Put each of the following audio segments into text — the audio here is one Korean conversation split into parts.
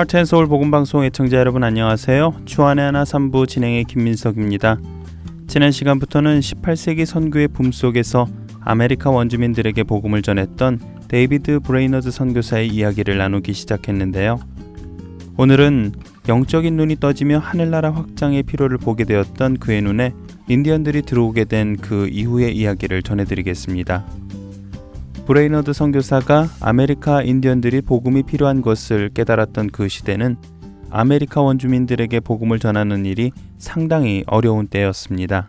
하트앤서울 복음방송 애청자 여러분 안녕하세요. 주안의 하나 3부 진행의 김민석입니다. 지난 시간부터는 18세기 선교의 붐 속에서 아메리카 원주민들에게 복음을 전했던 데이비드 브레이너드 선교사의 이야기를 나누기 시작했는데요. 오늘은 영적인 눈이 떠지며 하늘나라 확장의 필요를 보게 되었던 그의 눈에 인디언들이 들어오게 된 그 이후의 이야기를 전해드리겠습니다. 브레이너드 선교사가 아메리카 인디언들이 복음이 필요한 것을 깨달았던 그 시대는 아메리카 원주민들에게 복음을 전하는 일이 상당히 어려운 때였습니다.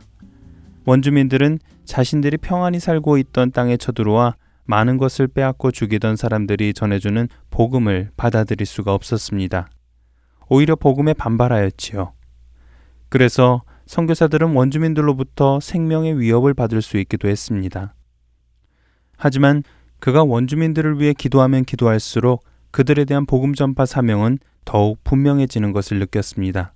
원주민들은 자신들이 평안히 살고 있던 땅에 쳐들어와 많은 것을 빼앗고 죽이던 사람들이 전해주는 복음을 받아들일 수가 없었습니다. 오히려 복음에 반발하였지요. 그래서 선교사들은 원주민들로부터 생명의 위협을 받을 수 있기도 했습니다. 하지만 그가 원주민들을 위해 기도하면 기도할수록 그들에 대한 복음 전파 사명은 더욱 분명해지는 것을 느꼈습니다.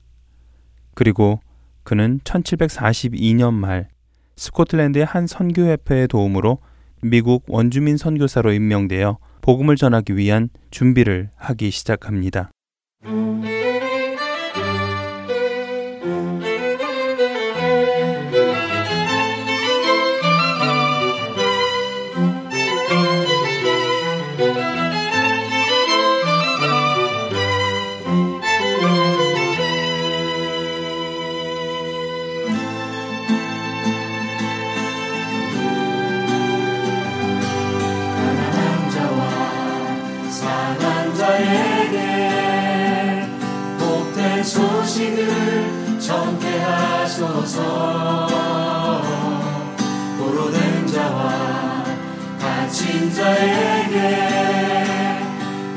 그리고 그는 1742년 말 스코틀랜드의 한 선교협회의 도움으로 미국 원주민 선교사로 임명되어 복음을 전하기 위한 준비를 하기 시작합니다. 소식을 전케 하소서. 보로된 자와 갇힌 자에게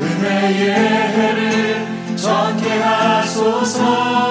은혜의 해를 전케 하소서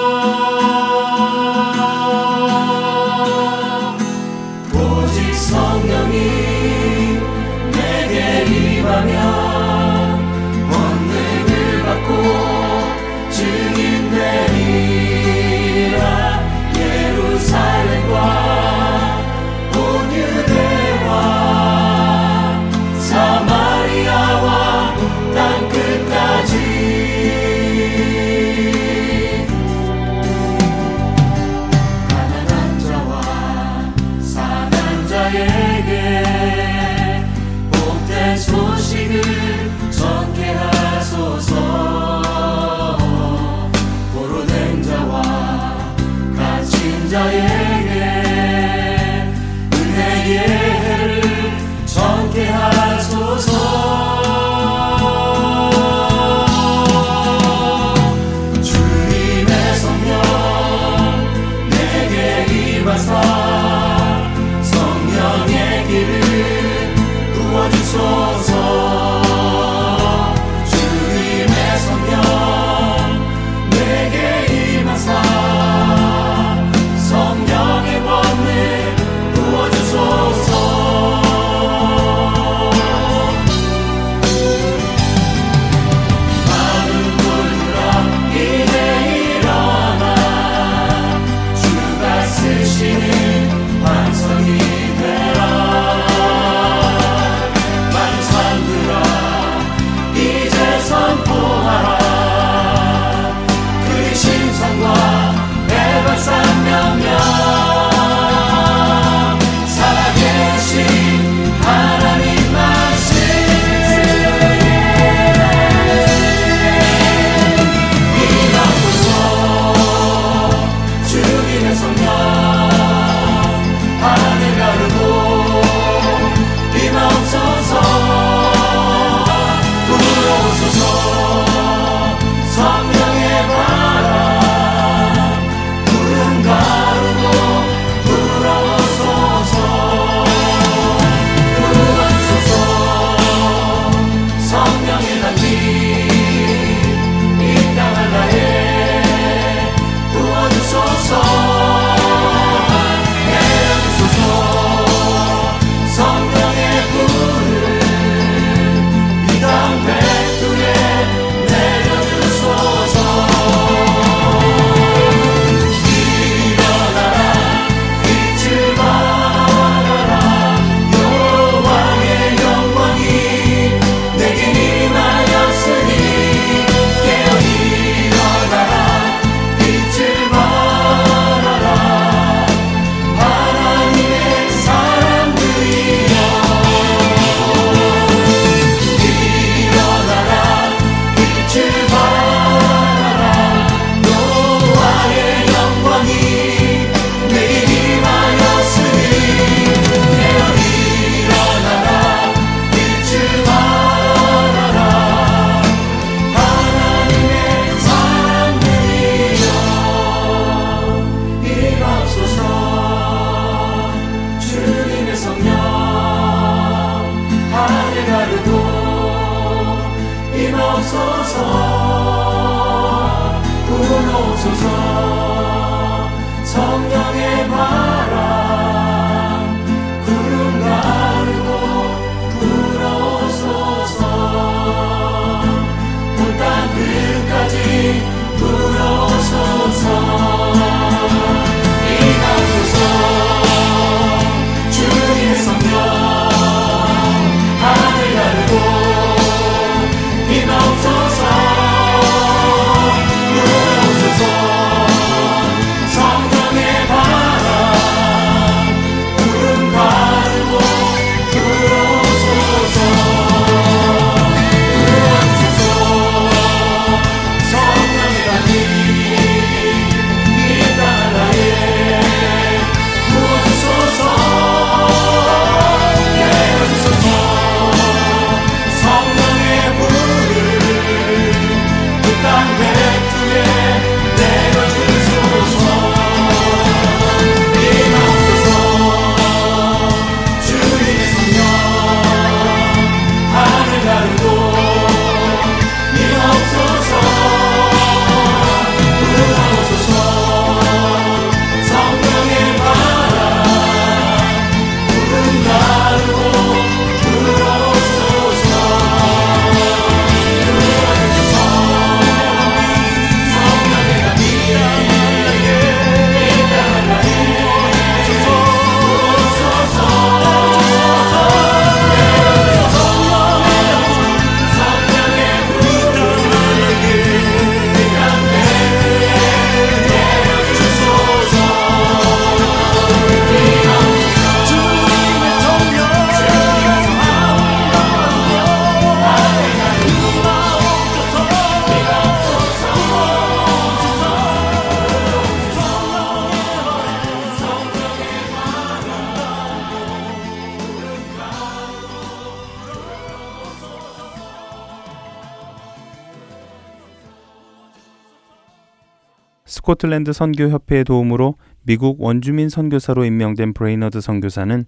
스코틀랜드 선교협회의 도움으로 미국 원주민 선교사로 임명된 브레이너드 선교사는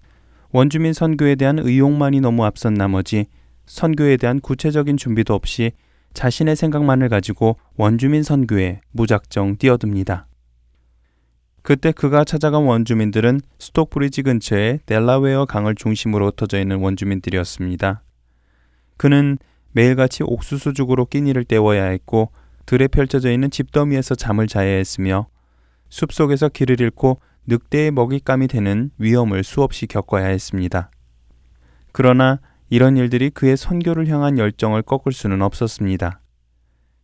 원주민 선교에 대한 의욕만이 너무 앞선 나머지 선교에 대한 구체적인 준비도 없이 자신의 생각만을 가지고 원주민 선교에 무작정 뛰어듭니다. 그때 그가 찾아간 원주민들은 스톡브리지 근처의 델라웨어 강을 중심으로 흩어져 있는 원주민들이었습니다. 그는 매일같이 옥수수죽으로 끼니를 때워야 했고 들에 펼쳐져 있는 집더미에서 잠을 자야 했으며 숲속에서 길을 잃고 늑대의 먹잇감이 되는 위험을 수없이 겪어야 했습니다. 그러나 이런 일들이 그의 선교를 향한 열정을 꺾을 수는 없었습니다.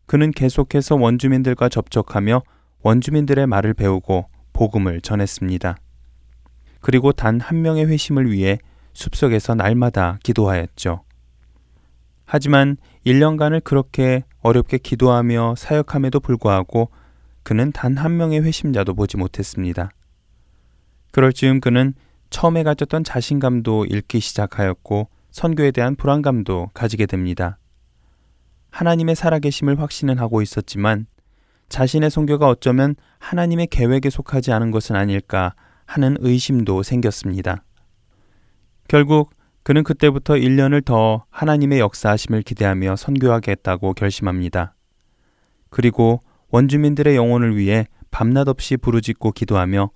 그는 계속해서 원주민들과 접촉하며 원주민들의 말을 배우고 복음을 전했습니다. 그리고 단 한 명의 회심을 위해 숲속에서 날마다 기도하였죠. 하지만 1년간을 그렇게 어렵게 기도하며 사역함에도 불구하고 그는 단 한 명의 회심자도 보지 못했습니다. 그럴 즈음 그는 처음에 가졌던 자신감도 잃기 시작하였고 선교에 대한 불안감도 가지게 됩니다. 하나님의 살아계심을 확신은 하고 있었지만 자신의 선교가 어쩌면 하나님의 계획에 속하지 않은 것은 아닐까 하는 의심도 생겼습니다. 결국 그는 그때부터 1년을 더 하나님의 역사하심을 기대하며 선교하겠다고 결심합니다. 그리고 원주민들의 영혼을 위해 밤낮 없이 부르짖고 기도하며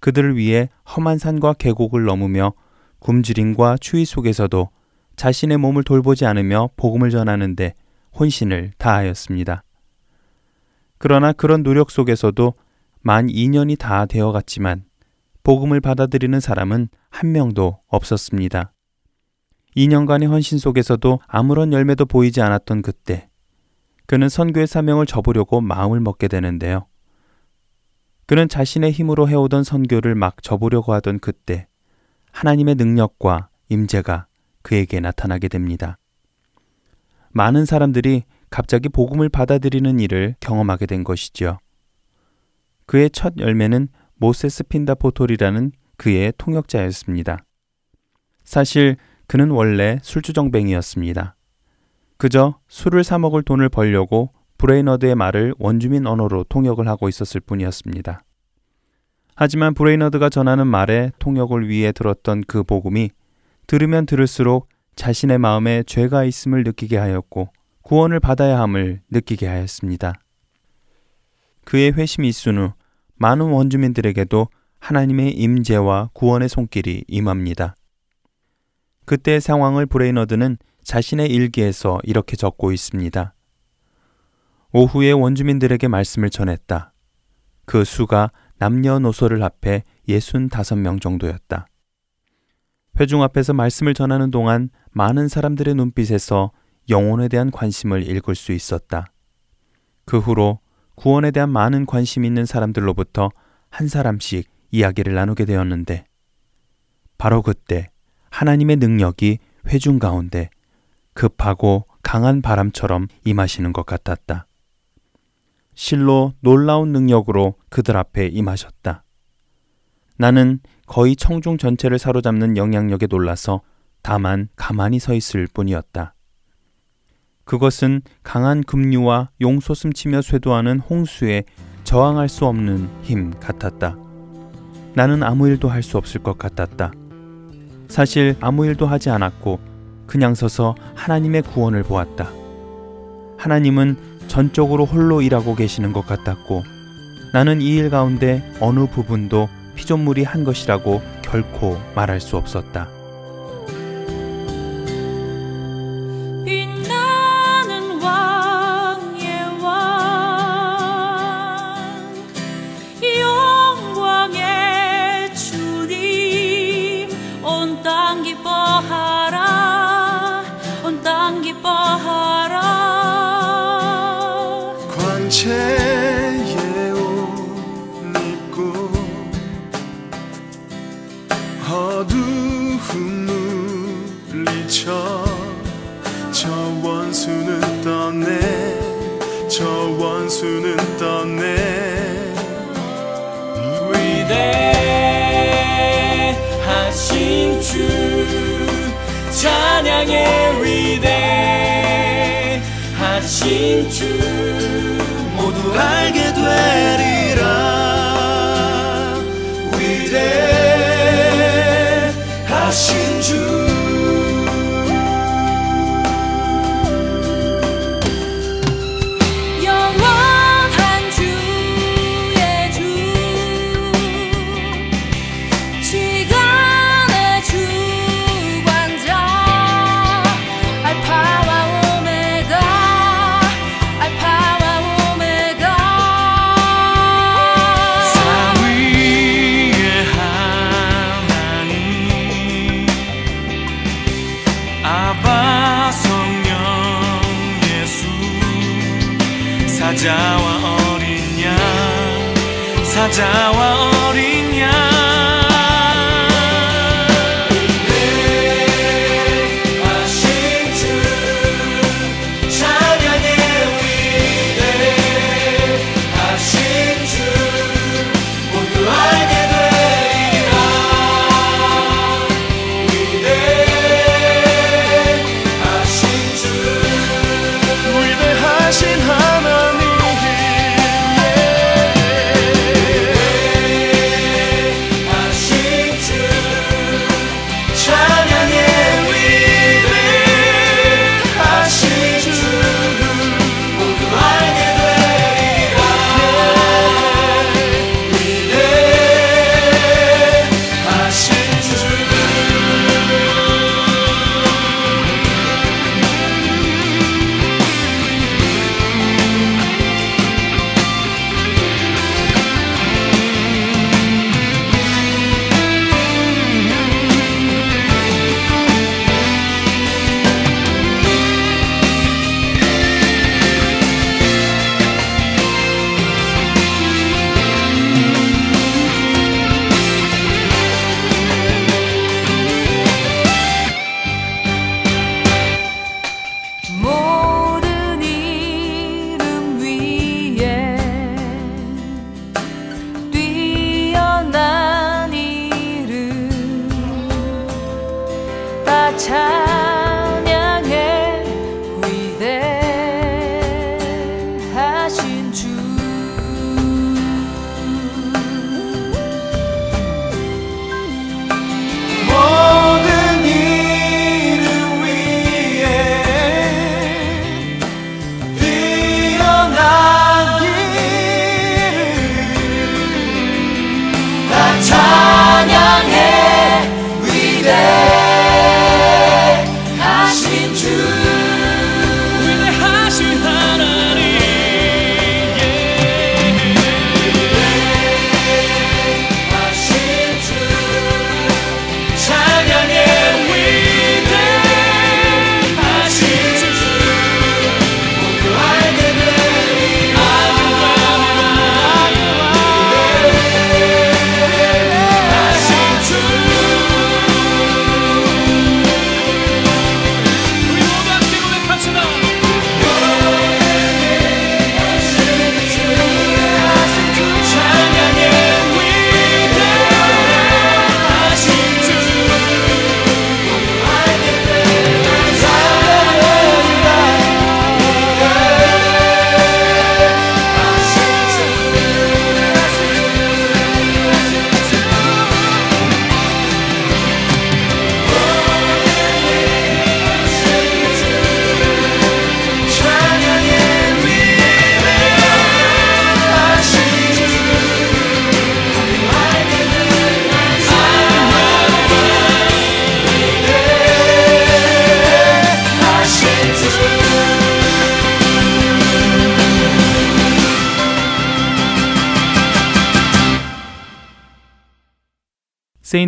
그들을 위해 험한 산과 계곡을 넘으며 굶주림과 추위 속에서도 자신의 몸을 돌보지 않으며 복음을 전하는데 혼신을 다하였습니다. 그러나 그런 노력 속에서도 만 2년이 다 되어 갔지만 복음을 받아들이는 사람은 한 명도 없었습니다. 2년간의 헌신 속에서도 아무런 열매도 보이지 않았던 그때 그는 선교의 사명을 접으려고 마음을 먹게 되는데요. 그는 자신의 힘으로 해오던 선교를 막 접으려고 하던 그때 하나님의 능력과 임재가 그에게 나타나게 됩니다. 많은 사람들이 갑자기 복음을 받아들이는 일을 경험하게 된 것이지요. 그의 첫 열매는 모세스 핀다 포톨이라는 그의 통역자였습니다. 사실 그는 원래 술주정뱅이였습니다. 그저 술을 사 먹을 돈을 벌려고 브레이너드의 말을 원주민 언어로 통역을 하고 있었을 뿐이었습니다. 하지만 브레이너드가 전하는 말에 통역을 위해 들었던 그 복음이 들으면 들을수록 자신의 마음에 죄가 있음을 느끼게 하였고 구원을 받아야 함을 느끼게 하였습니다. 그의 회심이 있은 후 많은 원주민들에게도 하나님의 임재와 구원의 손길이 임합니다. 그때의 상황을 브레이너드는 자신의 일기에서 이렇게 적고 있습니다. 오후에 원주민들에게 말씀을 전했다. 그 수가 남녀노소를 합해 예순 다섯 명 정도였다. 회중 앞에서 말씀을 전하는 동안 많은 사람들의 눈빛에서 영혼에 대한 관심을 읽을 수 있었다. 그 후로 구원에 대한 많은 관심 있는 사람들로부터 한 사람씩 이야기를 나누게 되었는데 바로 그때 하나님의 능력이 회중 가운데 급하고 강한 바람처럼 임하시는 것 같았다. 실로 놀라운 능력으로 그들 앞에 임하셨다. 나는 거의 청중 전체를 사로잡는 영향력에 놀라서 다만 가만히 서 있을 뿐이었다. 그것은 강한 급류와 용솟음 치며 쇄도하는 홍수에 저항할 수 없는 힘 같았다. 나는 아무 일도 할 수 없을 것 같았다. 사실 아무 일도 하지 않았고 그냥 서서 하나님의 구원을 보았다. 하나님은 전적으로 홀로 일하고 계시는 것 같았고 나는 이 일 가운데 어느 부분도 피조물이 한 것이라고 결코 말할 수 없었다.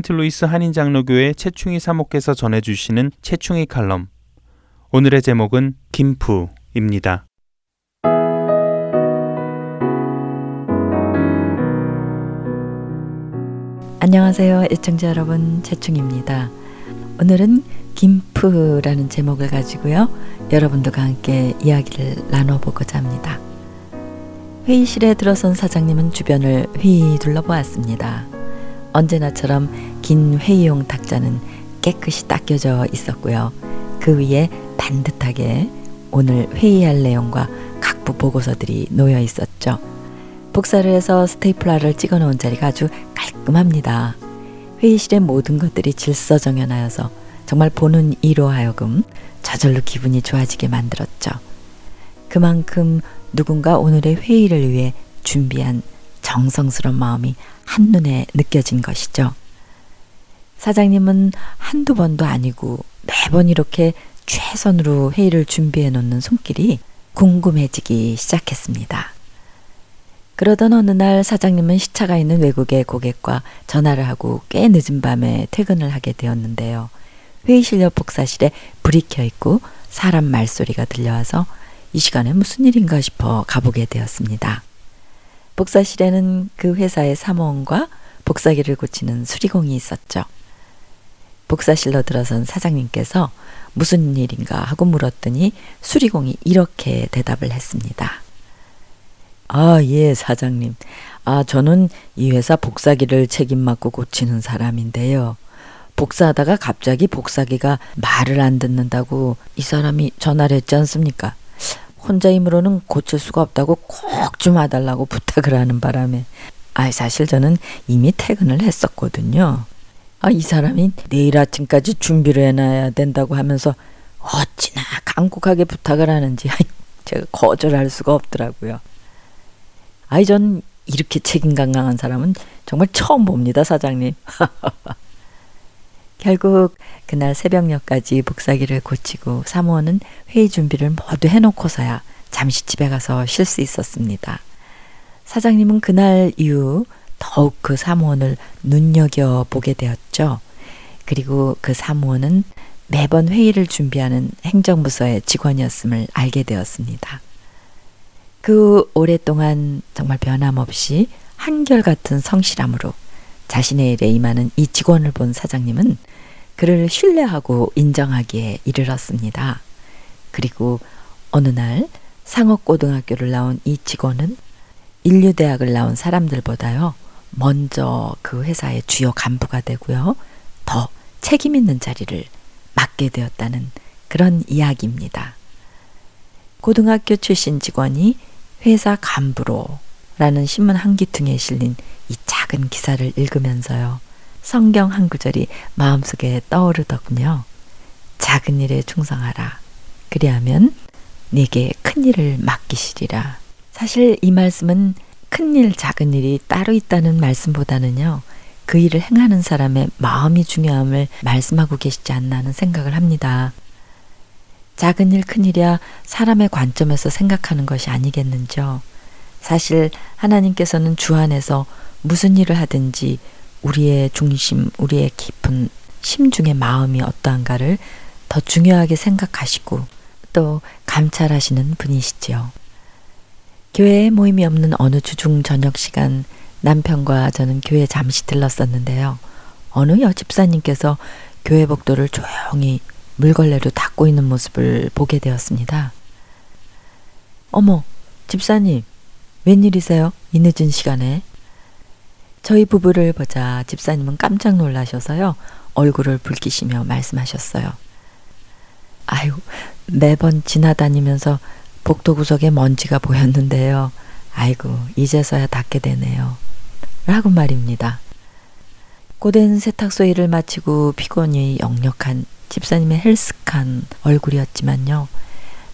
세인트 루이스 한인장로교회 최충희 사목께서 전해주시는 최충희 칼럼. 오늘의 제목은 김푸입니다. 안녕하세요, 애청자 여러분. 최충입니다. 오늘은 김푸라는 제목을 가지고요. 여러분들과 함께 이야기를 나눠보고자 합니다. 회의실에 들어선 사장님은 주변을 휘 둘러보았습니다. 언제나처럼 긴 회의용 탁자는 깨끗이 닦여져 있었고요. 그 위에 반듯하게 오늘 회의할 내용과 각부 보고서들이 놓여 있었죠. 복사를 해서 스테이플러를 찍어 놓은 자리가 아주 깔끔합니다. 회의실의 모든 것들이 질서정연하여서 정말 보는 이로 하여금 저절로 기분이 좋아지게 만들었죠. 그만큼 누군가 오늘의 회의를 위해 준비한 정성스러운 마음이 한눈에 느껴진 것이죠. 사장님은 한두 번도 아니고 매번 이렇게 최선으로 회의를 준비해 놓는 손길이 궁금해지기 시작했습니다. 그러던 어느 날 사장님은 시차가 있는 외국의 고객과 전화를 하고 꽤 늦은 밤에 퇴근을 하게 되었는데요. 회의실 옆 복사실에 불이 켜 있고 사람 말소리가 들려와서 이 시간에 무슨 일인가 싶어 가보게 되었습니다. 복사실에는 그 회사의 사무원과 복사기를 고치는 수리공이 있었죠. 복사실로 들어선 사장님께서 무슨 일인가 하고 물었더니 수리공이 이렇게 대답을 했습니다. 아, 예, 사장님. 아, 저는 이 회사 복사기를 책임 맡고 고치는 사람인데요. 복사하다가 갑자기 복사기가 말을 안 듣는다고 이 사람이 전화를 했지 않습니까? 혼자 힘으로는 고칠 수가 없다고 꼭 좀 와달라고 부탁을 하는 바람에 아 사실 저는 이미 퇴근을 했었거든요. 아 이 사람이 내일 아침까지 준비를 해놔야 된다고 하면서 어찌나 간곡하게 부탁을 하는지 제가 거절할 수가 없더라고요. 아이 전 이렇게 책임감 강한 사람은 정말 처음 봅니다 사장님. 결국 그날 새벽녘까지 복사기를 고치고 사무원은 회의 준비를 모두 해놓고서야 잠시 집에 가서 쉴 수 있었습니다. 사장님은 그날 이후 더욱 그 사무원을 눈여겨 보게 되었죠. 그리고 그 사무원은 매번 회의를 준비하는 행정부서의 직원이었음을 알게 되었습니다. 그 오랫동안 정말 변함없이 한결같은 성실함으로 자신의 일에 임하는 이 직원을 본 사장님은 그를 신뢰하고 인정하기에 이르렀습니다. 그리고 어느 날 상업고등학교를 나온 이 직원은 인류대학을 나온 사람들보다요, 먼저 그 회사의 주요 간부가 되고요, 더 책임 있는 자리를 맡게 되었다는 그런 이야기입니다. 고등학교 출신 직원이 회사 간부로 라는 신문 한 기퉁에 실린 이 작은 기사를 읽으면서요. 성경 한 구절이 마음속에 떠오르더군요. 작은 일에 충성하라. 그리하면 네게 큰 일을 맡기시리라. 사실 이 말씀은 큰 일, 작은 일이 따로 있다는 말씀보다는요. 그 일을 행하는 사람의 마음이 중요함을 말씀하고 계시지 않나 하는 생각을 합니다. 작은 일, 큰 일이야 사람의 관점에서 생각하는 것이 아니겠는죠. 사실 하나님께서는 주 안에서 무슨 일을 하든지 우리의 중심, 우리의 깊은 심중의 마음이 어떠한가를 더 중요하게 생각하시고 또 감찰하시는 분이시지요. 교회에 모임이 없는 어느 주중 저녁 시간 남편과 저는 교회 잠시 들렀었는데요. 어느 여집사님께서 교회 복도를 조용히 물걸레로 닦고 있는 모습을 보게 되었습니다. 어머, 집사님, 웬일이세요? 이 늦은 시간에? 저희 부부를 보자 집사님은 깜짝 놀라셔서요. 얼굴을 붉히시며 말씀하셨어요. 아유, 매번 지나다니면서 복도 구석에 먼지가 보였는데요. 아이고, 이제서야 닿게 되네요. 라고 말입니다. 고된 세탁소 일을 마치고 피곤이 역력한 집사님의 헬스한 얼굴이었지만요.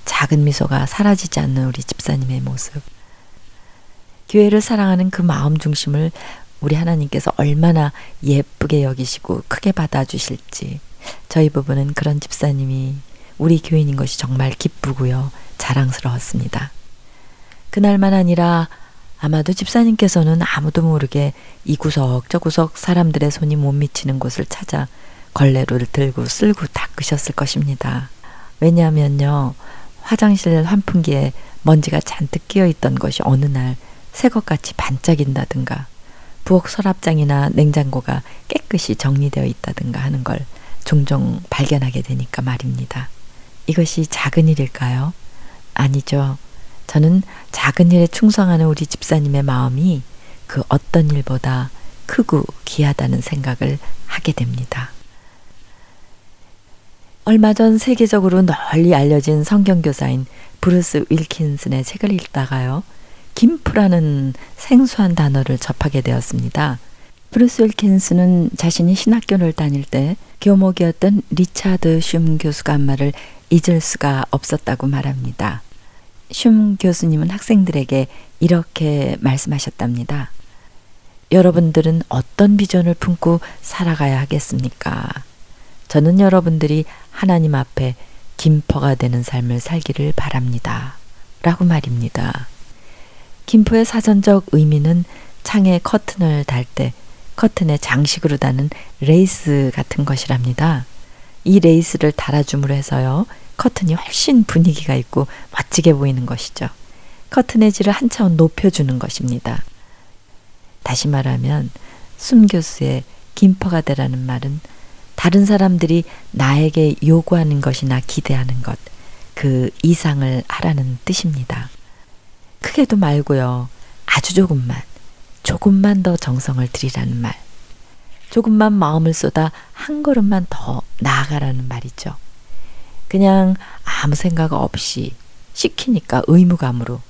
작은 미소가 사라지지 않는 우리 집사님의 모습. 교회를 사랑하는 그 마음 중심을 우리 하나님께서 얼마나 예쁘게 여기시고 크게 받아주실지 저희 부부는 그런 집사님이 우리 교인인 것이 정말 기쁘고요. 자랑스러웠습니다. 그날만 아니라 아마도 집사님께서는 아무도 모르게 이 구석 저 구석 사람들의 손이 못 미치는 곳을 찾아 걸레를 들고 쓸고 닦으셨을 것입니다. 왜냐하면요. 화장실 환풍기에 먼지가 잔뜩 끼어 있던 것이 어느 날 새것같이 반짝인다든가 부엌 서랍장이나 냉장고가 깨끗이 정리되어 있다든가 하는 걸 종종 발견하게 되니까 말입니다. 이것이 작은 일일까요? 아니죠. 저는 작은 일에 충성하는 우리 집사님의 마음이 그 어떤 일보다 크고 귀하다는 생각을 하게 됩니다. 얼마 전 세계적으로 널리 알려진 성경교사인 브루스 윌킨슨의 책을 읽다가요. gimp라는 생소한 단어를 접하게 되었습니다. 브루스 윌킨슨은 자신이 신학교를 다닐 때 교목이었던 리차드 슘 교수가 한 말을 잊을 수가 없었다고 말합니다. 슘 교수님은 학생들에게 이렇게 말씀하셨답니다. 여러분들은 어떤 비전을 품고 살아가야 하겠습니까? 저는 여러분들이 하나님 앞에 김포가 되는 삶을 살기를 바랍니다. 라고 말입니다. 김포의 사전적 의미는 창에 커튼을 달 때 커튼에 장식으로 다는 레이스 같은 것이랍니다. 이 레이스를 달아줌으로 해서요. 커튼이 훨씬 분위기가 있고 멋지게 보이는 것이죠. 커튼의 질을 한 차원 높여주는 것입니다. 다시 말하면 숨 교수의 김포가 되라는 말은 다른 사람들이 나에게 요구하는 것이나 기대하는 것, 그 이상을 하라는 뜻입니다. 크게도 말고요. 아주 조금만, 조금만 더 정성을 들이라는 말. 조금만 마음을 쏟아 한 걸음만 더 나아가라는 말이죠. 그냥 아무 생각 없이 시키니까 의무감으로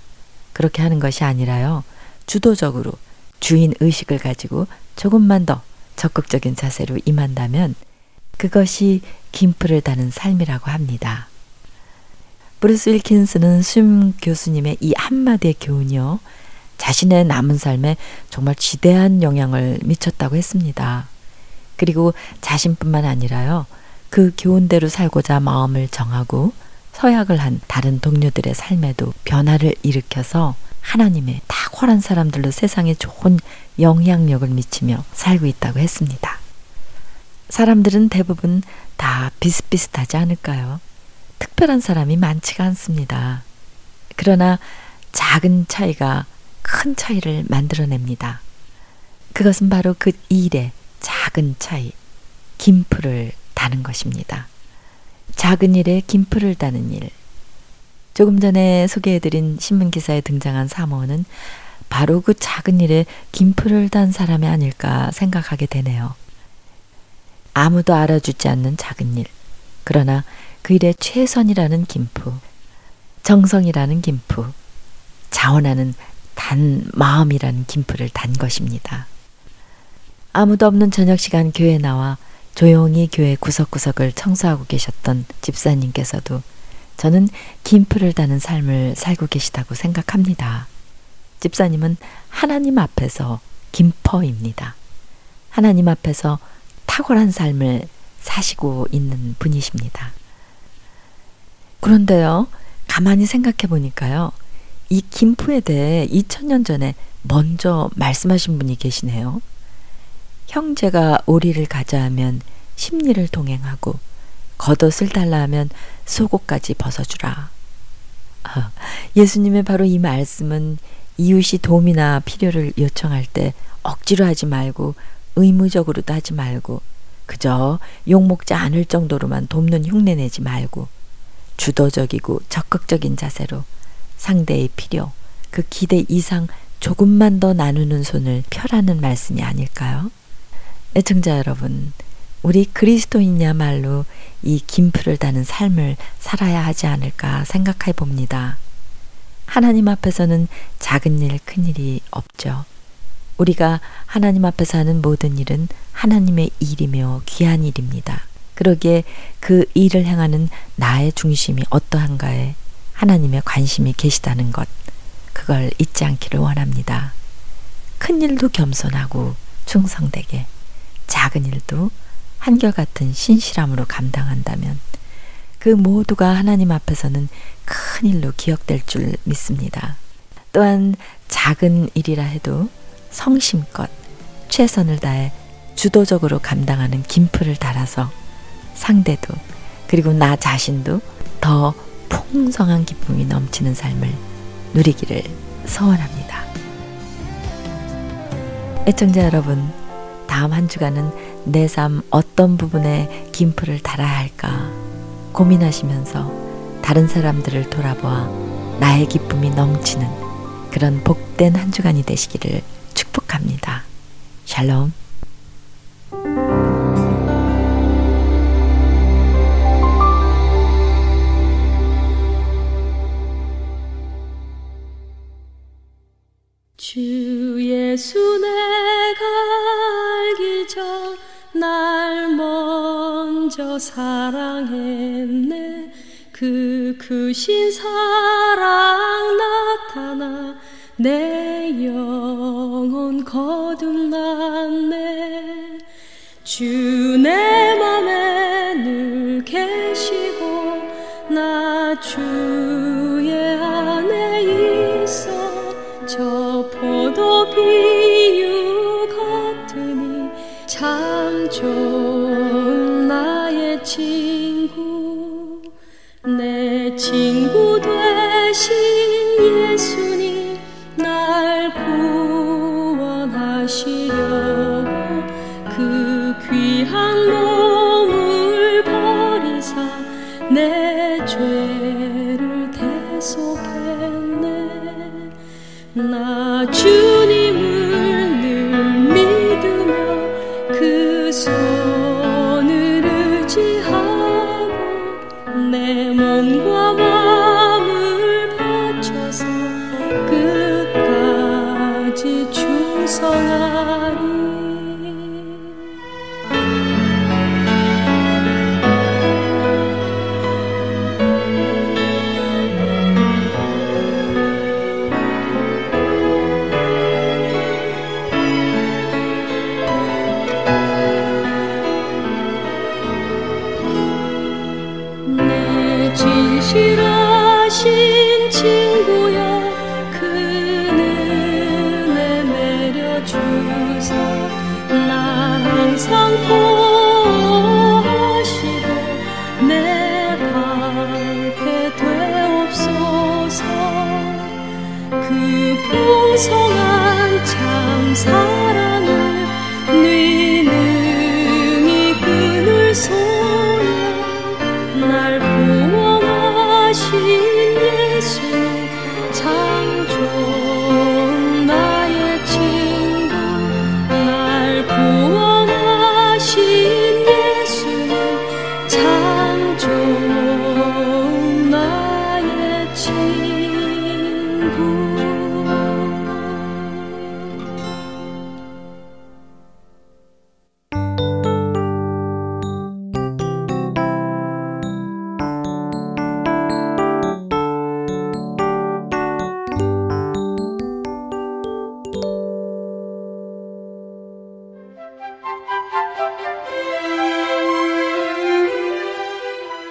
그렇게 하는 것이 아니라요. 주도적으로 주인 의식을 가지고 조금만 더 적극적인 자세로 임한다면 그것이 gimp를 다는 삶이라고 합니다. 브루스 윌킨슨은 심 교수님의 이 한마디의 교훈이요. 자신의 남은 삶에 정말 지대한 영향을 미쳤다고 했습니다. 그리고 자신뿐만 아니라요. 그 교훈대로 살고자 마음을 정하고 서약을 한 다른 동료들의 삶에도 변화를 일으켜서 하나님의 탁월한 사람들로 세상에 좋은 영향력을 미치며 살고 있다고 했습니다. 사람들은 대부분 다 비슷비슷하지 않을까요? 특별한 사람이 많지가 않습니다. 그러나 작은 차이가 큰 차이를 만들어냅니다. 그것은 바로 그 일의 작은 차이, 김풀을 다는 것입니다. 작은 일에 김풀을 다는 일. 조금 전에 소개해드린 신문 기사에 등장한 사모는 바로 그 작은 일에 김풀을 단 사람이 아닐까 생각하게 되네요. 아무도 알아주지 않는 작은 일. 그러나 그 일의 최선이라는 김프, 정성이라는 김프, 자원하는 단 마음이라는 김프를 단 것입니다. 아무도 없는 저녁 시간 교회 나와 조용히 교회 구석구석을 청소하고 계셨던 집사님께서도 저는 김프를 다는 삶을 살고 계시다고 생각합니다. 집사님은 하나님 앞에서 김퍼입니다. 하나님 앞에서 탁월한 삶을 사시고 있는 분이십니다. 그런데요, 가만히 생각해 보니까요, 이 김프에 대해 2000년 전에 먼저 말씀하신 분이 계시네요. 형제가 오리를 가자 하면 심리를 동행하고 겉옷을 달라 하면 속옷까지 벗어주라. 아, 예수님의 바로 이 말씀은 이웃이 도움이나 필요를 요청할 때 억지로 하지 말고 의무적으로도 하지 말고 그저 욕먹지 않을 정도로만 돕는 흉내 내지 말고 주도적이고 적극적인 자세로 상대의 필요, 그 기대 이상 조금만 더 나누는 손을 펴라는 말씀이 아닐까요? 애청자 여러분, 우리 그리스도인야말로 이 김풀을 다는 삶을 살아야 하지 않을까 생각해 봅니다. 하나님 앞에서는 작은 일, 큰 일이 없죠. 우리가 하나님 앞에서 하는 모든 일은 하나님의 일이며 귀한 일입니다. 그러기에 그 일을 행하는 나의 중심이 어떠한가에 하나님의 관심이 계시다는 것, 그걸 잊지 않기를 원합니다. 큰 일도 겸손하고 충성되게, 작은 일도 한결같은 신실함으로 감당한다면 그 모두가 하나님 앞에서는 큰 일로 기억될 줄 믿습니다. 또한 작은 일이라 해도 성심껏 최선을 다해 주도적으로 감당하는 김프를 달아서 상대도 그리고 나 자신도 더 풍성한 기쁨이 넘치는 삶을 누리기를 소원합니다. 애청자 여러분, 다음 한 주간은 내 삶 어떤 부분에 김프를 달아야 할까 고민하시면서 다른 사람들을 돌아보아 나의 기쁨이 넘치는 그런 복된 한 주간이 되시기를 축복합니다. 샬롬. 주 예수 내가 알기 전 날 먼저 사랑했네. 그 크신 사랑 나타나 내 영혼 거듭났네. 주 내 맘에 늘 계시고 나주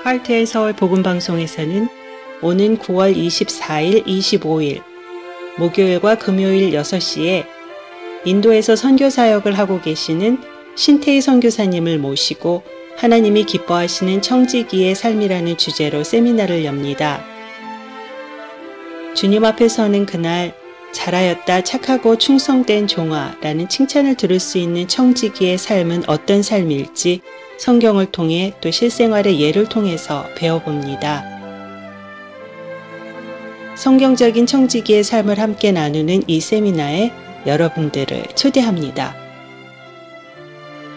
할트의 서울 복음방송에서는 오는 9월 24일, 25일 목요일과 금요일 6시에 인도에서 선교 사역을 하고 계시는 신태희 선교사님을 모시고 하나님이 기뻐하시는 청지기의 삶이라는 주제로 세미나를 엽니다. 주님 앞에 서는 그날 잘하였다 착하고 충성된 종아라는 칭찬을 들을 수 있는 청지기의 삶은 어떤 삶일지 성경을 통해 또 실생활의 예를 통해서 배워봅니다. 성경적인 청지기의 삶을 함께 나누는 이 세미나에 여러분들을 초대합니다.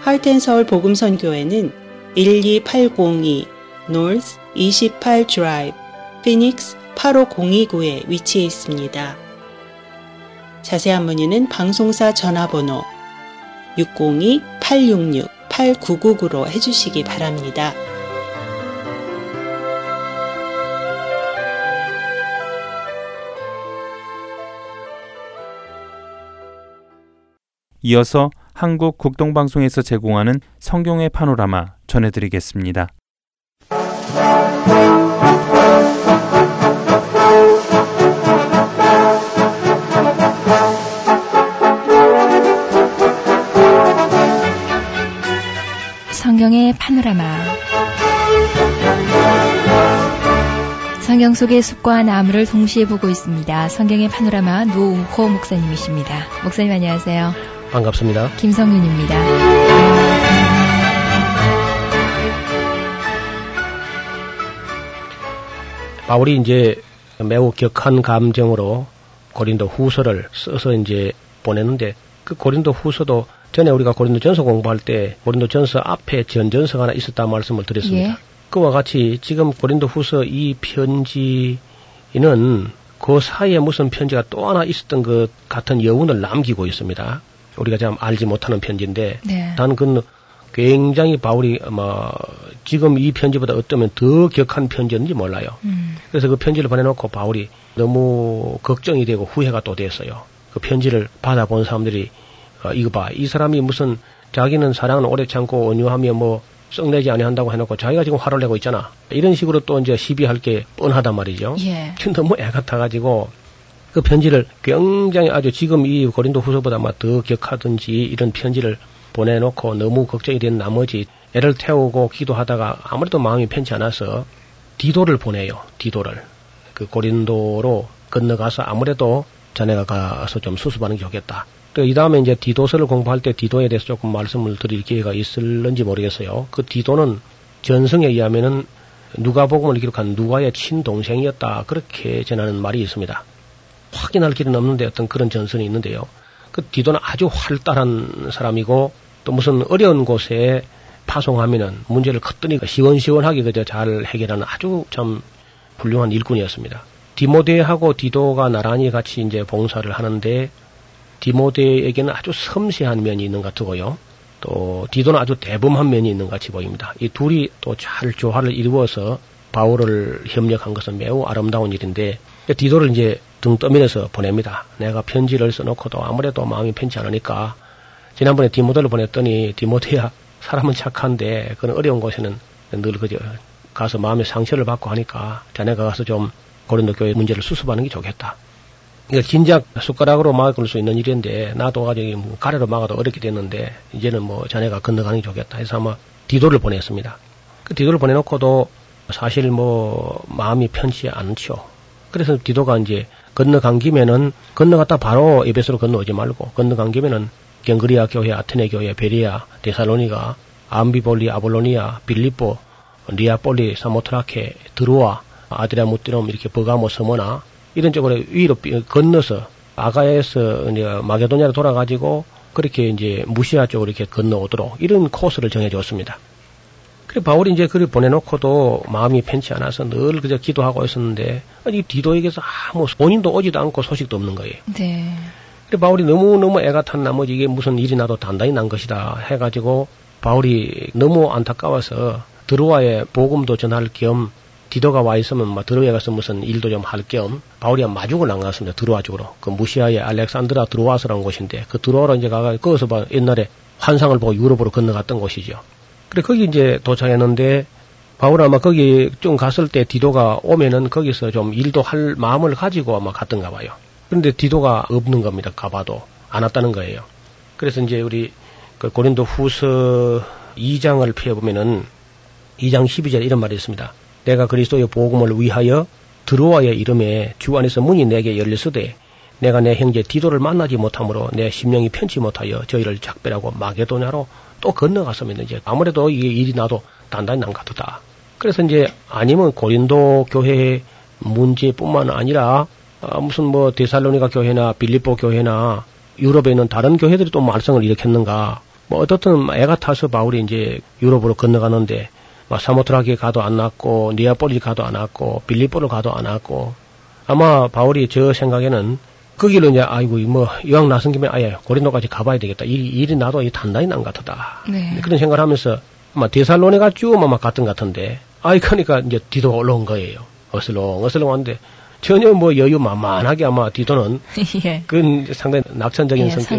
할텐서울 복음선교회는 12802 North 28 Drive, 피닉스 85029에 위치해 있습니다. 자세한 문의는 방송사 전화번호 602-866-8999로 해주시기 바랍니다. 이어서 한국 국동방송에서 제공하는 성경의 파노라마 전해드리겠습니다. 성경의 파노라마 성경 속의 숲과 나무를 동시에 보고 있습니다. 성경의 파노라마 노우호 목사님이십니다. 목사님 안녕하세요. 반갑습니다. 김성윤입니다. 바울이 이제 매우 격한 감정으로 고린도 후서를 써서 이제 보냈는데 그 고린도 후서도 전에 우리가 고린도 전서 공부할 때 고린도 전서 앞에 전전서가 하나 있었다 말씀을 드렸습니다. 예. 그와 같이 지금 고린도 후서 이 편지는 그 사이에 무슨 편지가 또 하나 있었던 것 같은 여운을 남기고 있습니다. 우리가 참 알지 못하는 편지인데 네. 단 그건 굉장히 바울이 아마 지금 이 편지보다 어쩌면 더 격한 편지였는지 몰라요. 음, 그래서 그 편지를 보내놓고 바울이 너무 걱정이 되고 후회가 또 됐어요. 그 편지를 받아본 사람들이 어, 이거 봐, 이 사람이 무슨 자기는 사랑은 오래 참고 온유하며 뭐 썩내지 아니한다고 해놓고 자기가 지금 화를 내고 있잖아. 이런 식으로 또 이제 시비할 게 뻔하단 말이죠. 예. 너무 애 같아가지고 그 편지를 굉장히 아주 지금 이 고린도 후서보다 아마 더 격하든지 이런 편지를 보내놓고 너무 걱정이 된 나머지 애를 태우고 기도하다가 아무래도 마음이 편치 않아서 디도를 보내요. 디도를. 그 고린도로 건너가서 아무래도 자네가 가서 좀 수습하는 게 좋겠다. 이 다음에 이제 디도서를 공부할 때 디도에 대해서 조금 말씀을 드릴 기회가 있을는지 모르겠어요. 그 디도는 전승에 의하면은 누가복음을 기록한 누가의 친동생이었다. 그렇게 전하는 말이 있습니다. 확인할 길은 없는데 어떤 그런 전선이 있는데요. 그 디도는 아주 활달한 사람이고 또 무슨 어려운 곳에 파송하면은 문제를 컸더니 시원시원하게 그저 잘 해결하는 아주 참 훌륭한 일꾼이었습니다. 디모데하고 디도가 나란히 같이 이제 봉사를 하는데 디모데에게는 아주 섬세한 면이 있는 것 같고요. 또 디도는 아주 대범한 면이 있는 것 같이 보입니다. 이 둘이 또 잘 조화를 이루어서 바울을 협력한 것은 매우 아름다운 일인데 디도를 이제 등 떠밀어서 보냅니다. 내가 편지를 써놓고도 아무래도 마음이 편치 않으니까 지난번에 디모데를 보냈더니 디모데야 사람은 착한데 그런 어려운 곳에는 늘 그저 가서 마음의 상처를 받고 하니까 자네가 가서 좀 고린도 교회 문제를 수습하는 게 좋겠다. 이거 진작 숟가락으로 막을 수 있는 일인데 나도 뭐 가래로 막아도 어렵게 됐는데 이제는 뭐 자네가 건너가는 게 좋겠다 해서 아마 디도를 보냈습니다. 그 디도를 보내놓고도 사실 뭐 마음이 편치 않죠. 그래서 디도가 이제 건너간 김에는 건너갔다 바로 에베소로 건너오지 말고 건너간 김에는 겐그레아 교회, 아테네 교회, 베뢰아, 데살로니가, 암비볼리, 아볼로니아, 빌립보, 네압볼리, 사모트라케, 드로아, 아드리아무띠롬 이렇게 버가모 서머나 이런 쪽으로 위로 삐- 건너서 아가야에서 이제 마게도냐로 돌아가지고 그렇게 이제 무시아 쪽으로 이렇게 건너오도록 이런 코스를 정해줬습니다. 그래 바울이 이제 그를 보내놓고도 마음이 편치 않아서 늘 그저 기도하고 있었는데 이 디도에게서 아무 본인도 오지도 않고 소식도 없는 거예요. 네. 그래 바울이 너무 너무 애가 탄 나머지 이게 무슨 일이 나도 단단히 난 것이다 해가지고 바울이 너무 안타까워서 드로아에 복음도 전할 겸 디도가 와 있으면 막 드로아에 가서 무슨 일도 좀 할 겸 바울이 마중을 나갔습니다. 드로아 쪽으로. 그 무시아의 알렉산드라 드로아스라는 곳인데 그 드로아로 이제 가가 거기서 봐 옛날에 환상을 보고 유럽으로 건너갔던 곳이죠. 그래 거기 이제 도착했는데 바울 아마 거기 좀 갔을 때 디도가 오면은 거기서 좀 일도 할 마음을 가지고 아마 갔던가 봐요. 그런데 디도가 없는 겁니다. 가봐도 안 왔다는 거예요. 그래서 이제 우리 그 고린도 후서 2장을 펴보면은 2장 12절 이런 말이 있습니다. 내가 그리스도의 복음을 위하여 드로아의 이름에 주 안에서 문이 내게 열렸으되 내가 내 형제 디도를 만나지 못하므로 내 심령이 편치 못하여 저희를 작별하고 마게도냐로 또 건너갔으면 이제 아무래도 이게 일이 나도 단단히 난 같다. 그래서 이제 아니면 고린도 교회 문제뿐만 아니라 아, 무슨 뭐 데살로니가 교회나 빌립보 교회나 유럽에 있는 다른 교회들이 또 말썽을 일으켰는가. 뭐 어떻든 애가 타서 바울이 이제 유럽으로 건너가는데 막 사모트라게 가도 안 났고 니아폴리 가도 안 왔고 빌립보를 가도 안 왔고 아마 바울이 저 생각에는 거기로 이제 아이고 뭐 이왕 나선 김에 아예 고린도까지 가봐야 되겠다. 일이, 일이 나도 이 단단히 난 것 같다. 네. 그런 생각을 하면서 아마 데살로니가 쭉 아마 갔던 것 같은데 아이 그러니까 이제 디도가 올라온 거예요. 어슬렁 어슬렁 왔는데 전혀 뭐 여유 만만하게 아마 디도는 예. 그건 상당히 낙천적인 예, 성격하며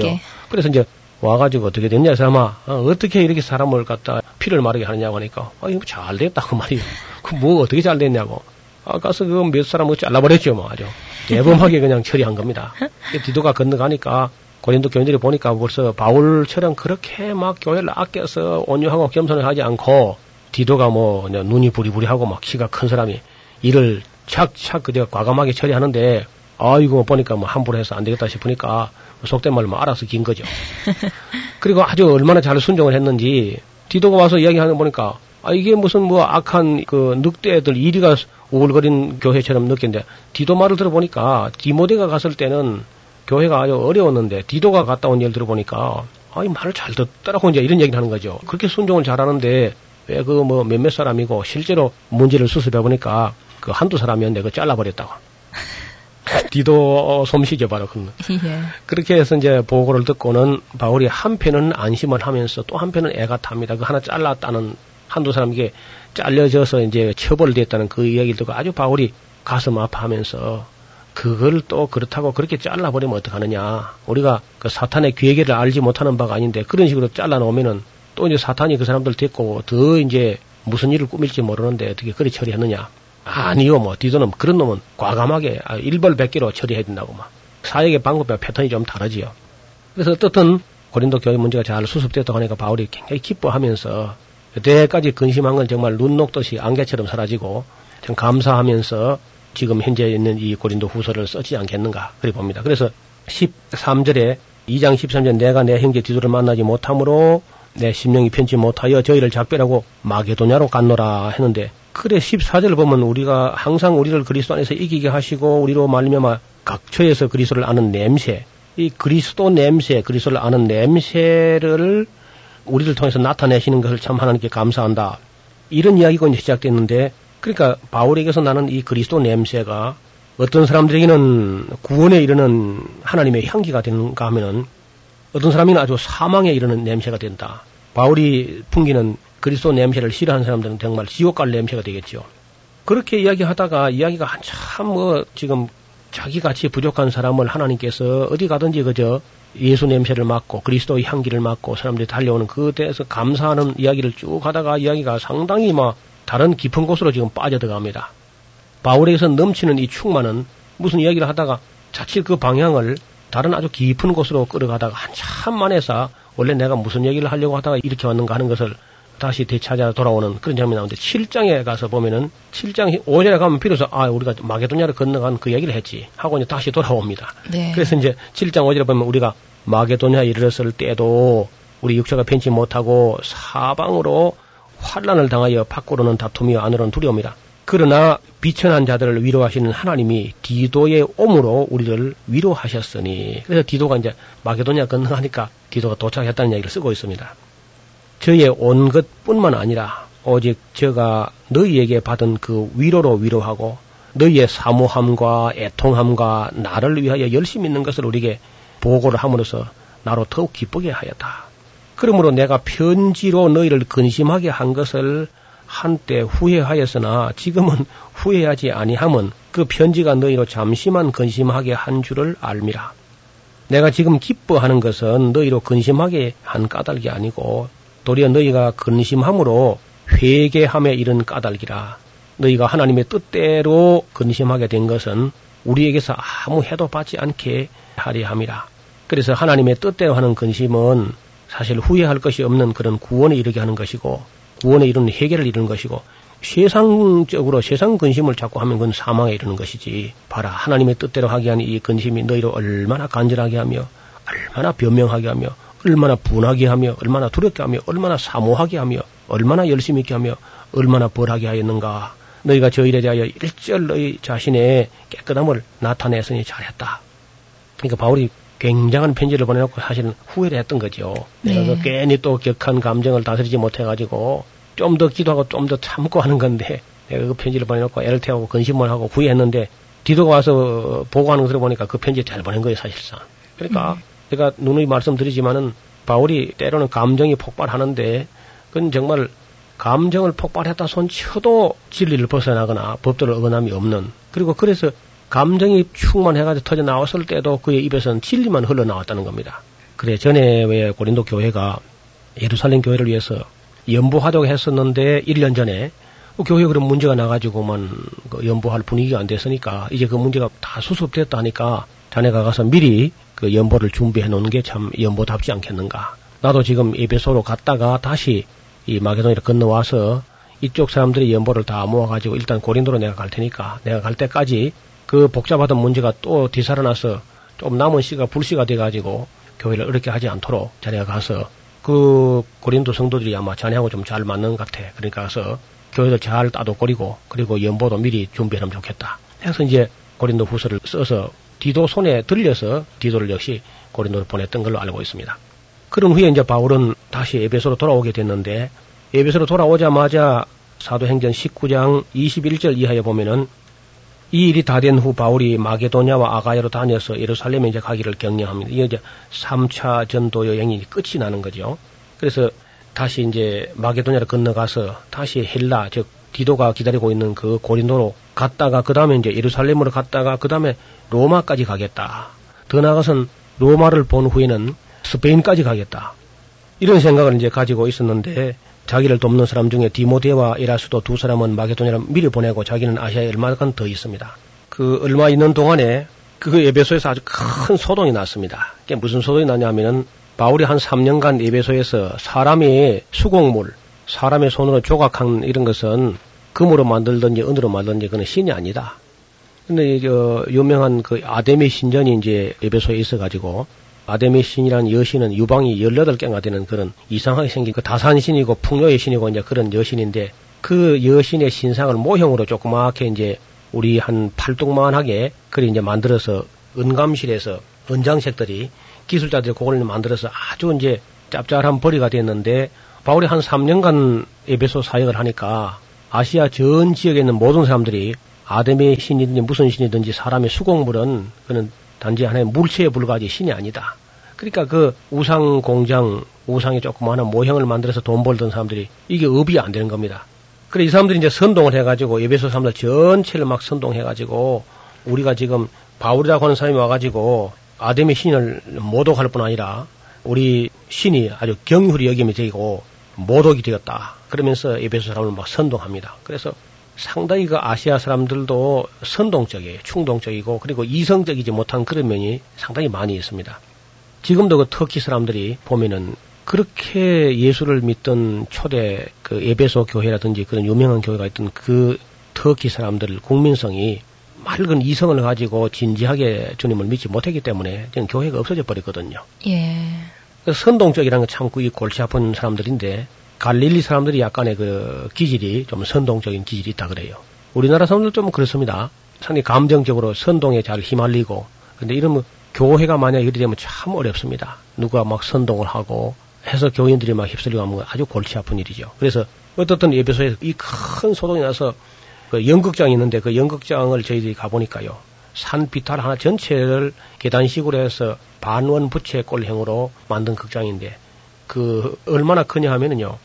성격답게. 그래서 이제 와가지고 어떻게 됐냐 해서 아마 어, 떻게 이렇게 사람을 갖다 피를 마르게 하느냐고 하니까 아 이거 잘 됐다고 말이에요. 그뭐 어떻게 잘 됐냐고. 아 가서 그 몇 사람 을 잘라버렸죠 뭐 아주 대범하게 그냥 처리한 겁니다. 그 디도가 건너가니까 고린도 교인들이 보니까 벌써 바울처럼 그렇게 막 교회를 아껴서 온유하고 겸손을 하지 않고 디도가 뭐 눈이 부리부리하고 막 키가 큰 사람이 일을 착착 그저 과감하게 처리하는데 아이고 보니까 뭐 함부로 해서 안 되겠다 싶으니까 속된 말로 뭐 알아서 긴 거죠. 그리고 아주 얼마나 잘 순종을 했는지 디도가 와서 이야기하는 거 보니까 아 이게 무슨 뭐 악한 그 늑대들 이리가 우글거린 교회처럼 느꼈는데 디도 말을 들어보니까 디모데가 갔을 때는 교회가 아주 어려웠는데 디도가 갔다 온 얘기를 들어보니까 아이 말을 잘 듣더라고 이제 이런 얘기를 하는 거죠. 그렇게 순종을 잘하는데 왜 그 뭐 몇몇 사람이고 실제로 문제를 수습해 보니까 그 한두 사람이었는데 그 잘라버렸다고. 디도 솜씨죠 바로 그. 예. 그렇게 해서 이제 보고를 듣고는 바울이 한편은 안심을 하면서 또 한편은 애가 탑니다. 그 하나 잘랐다는 한두 사람에게 잘려져서 이제 처벌됐다는 그 이야기를 듣고 아주 바울이 가슴 아파하면서 그걸 또 그렇다고 그렇게 잘라버리면 어떡하느냐. 우리가 그 사탄의 괴계를 알지 못하는 바가 아닌데 그런 식으로 잘라놓으면은 또 이제 사탄이 그 사람들 데리고 더 이제 무슨 일을 꾸밀지 모르는데 어떻게 그리 처리했느냐. 아니요, 뭐, 디도는 그런 놈은 과감하게 아, 일벌백계로 처리해야 된다고 막. 사역의 방법과 패턴이 좀 다르지요. 그래서 어떻든 고린도 교회 문제가 잘 수습됐다고 하니까 바울이 굉장히 기뻐하면서 그때까지 근심한 건 정말 눈 녹듯이 안개처럼 사라지고 참 감사하면서 지금 현재 있는 이 고린도 후서를 쓰지 않겠는가 그래 봅니다. 그래서 13절에 2장 13절 내가 내 형제 디도를 만나지 못하므로 내 심령이 편치 못하여 저희를 작별하고 마게도냐로 갔노라 했는데 그래 14절을 보면 우리가 항상 우리를 그리스도 안에서 이기게 하시고 우리로 말미암아 각처에서 그리스도를 아는 냄새 이 그리스도 냄새 그리스도를 아는 냄새를 우리를 통해서 나타내시는 것을 참 하나님께 감사한다. 이런 이야기가 이제 시작됐는데 그러니까 바울에게서 나는 이 그리스도 냄새가 어떤 사람들에게는 구원에 이르는 하나님의 향기가 되는가 하면은 어떤 사람이 아주 사망에 이르는 냄새가 된다. 바울이 풍기는 그리스도 냄새를 싫어하는 사람들은 정말 지옥 갈 냄새가 되겠죠. 그렇게 이야기하다가 이야기가 한참 뭐 지금 자기 같이 부족한 사람을 하나님께서 어디 가든지 그저 예수 냄새를 맡고 그리스도의 향기를 맡고 사람들이 달려오는 그때에서 감사하는 이야기를 쭉 하다가 이야기가 상당히 막 다른 깊은 곳으로 지금 빠져들어갑니다. 바울에게서 넘치는 이 충만은 무슨 이야기를 하다가 자칫 그 방향을 다른 아주 깊은 곳으로 끌어가다가 한참 만에서 원래 내가 무슨 얘기를 하려고 하다가 이렇게 왔는가 하는 것을 다시 되찾아 돌아오는 그런 장면이 나오는데 7장에 가서 보면은 7장 5절에 가면 비로소 아 우리가 마게도냐를 건너간 그 얘기를 했지 하고 이제 다시 돌아옵니다. 네. 그래서 이제 7장 5절에 보면 우리가 마게도냐에 이르렀을 때도 우리 육체가 편치 못하고 사방으로 환란을 당하여 밖으로는 다툼이요 안으로는 두려움이라. 그러나 비천한 자들을 위로하시는 하나님이 디도의 옴으로 우리를 위로하셨으니 그래서 디도가 이제 마게도냐 건너가니까 디도가 도착했다는 얘기를 쓰고 있습니다. 저의 온 것뿐만 아니라 오직 저가 너희에게 받은 그 위로로 위로하고 너희의 사모함과 애통함과 나를 위하여 열심히 있는 것을 우리에게 보고를 함으로써 나로 더욱 기쁘게 하였다. 그러므로 내가 편지로 너희를 근심하게 한 것을 한때 후회하였으나 지금은 후회하지 아니함은 그 편지가 너희로 잠시만 근심하게 한 줄을 알미라. 내가 지금 기뻐하는 것은 너희로 근심하게 한 까닭이 아니고 도리어 너희가 근심함으로 회개함에 이른 까닭이라. 너희가 하나님의 뜻대로 근심하게 된 것은 우리에게서 아무 해도 받지 않게 하리 함이라. 그래서 하나님의 뜻대로 하는 근심은 사실 후회할 것이 없는 그런 구원에 이르게 하는 것이고 구원에 이르는 해결을 이루는 것이고 세상적으로 세상 근심을 자꾸 하면 그건 사망에 이르는 것이지. 봐라 하나님의 뜻대로 하게 하는 이 근심이 너희로 얼마나 간절하게 하며 얼마나 변명하게 하며 얼마나 분하게 하며 얼마나 두렵게 하며 얼마나 사모하게 하며 얼마나 열심히 있게 하며 얼마나 벌하게 하였는가. 너희가 저 일에 대하여 일절 너희 자신의 깨끗함을 나타냈으니 잘했다. 그러니까 바울이 굉장한 편지를 보내놓고 사실은 후회를 했던 거죠. 네. 내가 그 괜히 또 격한 감정을 다스리지 못해가지고 좀 더 기도하고 좀 더 참고 하는 건데 내가 그 편지를 보내놓고 애를 태우고 근심을 하고 후회했는데 뒤도가 와서 보고하는 거 들어보니까 그 편지 잘 보낸 거예요 사실상. 그러니까 음. 제가 누누이 말씀드리지만은 바울이 때로는 감정이 폭발하는데 그건 정말 감정을 폭발했다 손 쳐도 진리를 벗어나거나 법도를 어긋남이 없는 그리고 그래서 감정이 충만해가지고 터져 나왔을 때도 그의 입에서는 진리만 흘러나왔다는 겁니다. 그래 전에 왜 고린도 교회가 예루살렘 교회를 위해서 연부하도록 했었는데 1년 전에 교회에 그런 문제가 나가지고만 그 연보할 분위기가 안 됐으니까 이제 그 문제가 다 수습됐다 하니까 자네가 가서 미리 그 연보를 준비해 놓는 게참 연보답지 않겠는가. 나도 지금 에베소로 갔다가 다시 이 마게도니를 건너와서 이쪽 사람들이 연보를 다 모아가지고 일단 고린도로 내가 갈 테니까 내가 갈 때까지 그 복잡하던 문제가 또 뒤살아나서 좀 남은 씨가 불씨가 돼가지고 교회를 어렵게 하지 않도록 자네가 가서 그 고린도 성도들이 아마 자네하고 좀 잘 맞는 것 같아. 그러니까 가서 교회를 잘 따도거리고 그리고 연보도 미리 준비하면 좋겠다. 해서 이제 고린도 후서를 써서 디도 손에 들려서 디도를 역시 고린도로 보냈던 걸로 알고 있습니다. 그런 후에 이제 바울은 다시 에베소로 돌아오게 됐는데 에베소로 돌아오자마자 사도행전 19장 21절 이하에 보면은 이 일이 다 된 후 바울이 마게도냐와 아가야로 다녀서 예루살렘에 이제 가기를 격려합니다. 이게 이제 3차 전도 여행이 끝이 나는 거죠. 그래서 다시 이제 마게도냐를 건너가서 다시 헬라 즉 디도가 기다리고 있는 그 고린도로 갔다가 그 다음에 이제 예루살렘으로 갔다가 그 다음에 로마까지 가겠다. 더 나아가선 로마를 본 후에는 스페인까지 가겠다. 이런 생각을 이제 가지고 있었는데 자기를 돕는 사람 중에 디모데와 에라스도 두 사람은 마게도냐를 미리 보내고 자기는 아시아에 얼마간 더 있습니다. 그 얼마 있는 동안에 그 에베소에서 아주 큰 소동이 났습니다. 그게 무슨 소동이 나냐면은 바울이 한 3년간 에베소에서 사람의 수곡물, 사람의 손으로 조각한 이런 것은 금으로 만들든지 은으로 만들든지 그는 신이 아니다. 근데 저 유명한 그 아데미 신전이 이제 에베소에 있어가지고 아데미 신이라는 여신은 유방이 18개가 되는 그런 이상하게 생긴 그 다산신이고 풍요의 신이고 이제 그런 여신인데 그 여신의 신상을 모형으로 조그맣게 이제 우리 한 팔뚝만하게 그리 이제 만들어서 은감실에서 은장색들이 기술자들이 그걸 만들어서 아주 이제 짭짤한 벌이가 됐는데 바울이 한 3년간 에베소 사역을 하니까 아시아 전 지역에 있는 모든 사람들이 아데미 신이든지 무슨 신이든지 사람의 수공물은 그는 단지 하나의 물체에 불과하지 신이 아니다. 그러니까 그 우상 공장, 우상의 조그마한 모형을 만들어서 돈 벌던 사람들이 이게 업이 안 되는 겁니다. 그래 이 사람들이 이제 선동을 해가지고 예배소 사람들 전체를 막 선동해가지고 우리가 지금 바울이라고 하는 사람이 와가지고 아데미 신을 모독할 뿐 아니라 우리 신이 아주 경휼히 여김이 되고 모독이 되었다. 그러면서 예배소 사람을 막 선동합니다. 그래서 상당히 그 아시아 사람들도 선동적이에요. 충동적이고 그리고 이성적이지 못한 그런 면이 상당히 많이 있습니다. 지금도 그 터키 사람들이 보면은 그렇게 예수를 믿던 초대 그 에베소 교회라든지 그런 유명한 교회가 있던 그 터키 사람들 국민성이 맑은 이성을 가지고 진지하게 주님을 믿지 못했기 때문에 지금 교회가 없어져 버렸거든요. 예. 그 선동적이라는 게참그 골치 아픈 사람들인데 갈릴리 사람들이 약간의 그 기질이 좀 선동적인 기질이 있다 그래요. 우리나라 사람들 좀 그렇습니다. 상당히 감정적으로 선동에 잘 휘말리고 근데 이러면 교회가 만약 이렇게 되면 참 어렵습니다. 누가 막 선동을 하고 해서 교인들이 막 휩쓸려 가면 아주 골치 아픈 일이죠. 그래서 어떻든 예배소에 이큰 소동이 나서 그 연극장이 있는데 그 연극장을 저희들이 가보니까요. 산 비탈 하나 전체를 계단식으로 해서 반원 부채 꼴형으로 만든 극장인데 그 얼마나 크냐 하면은요.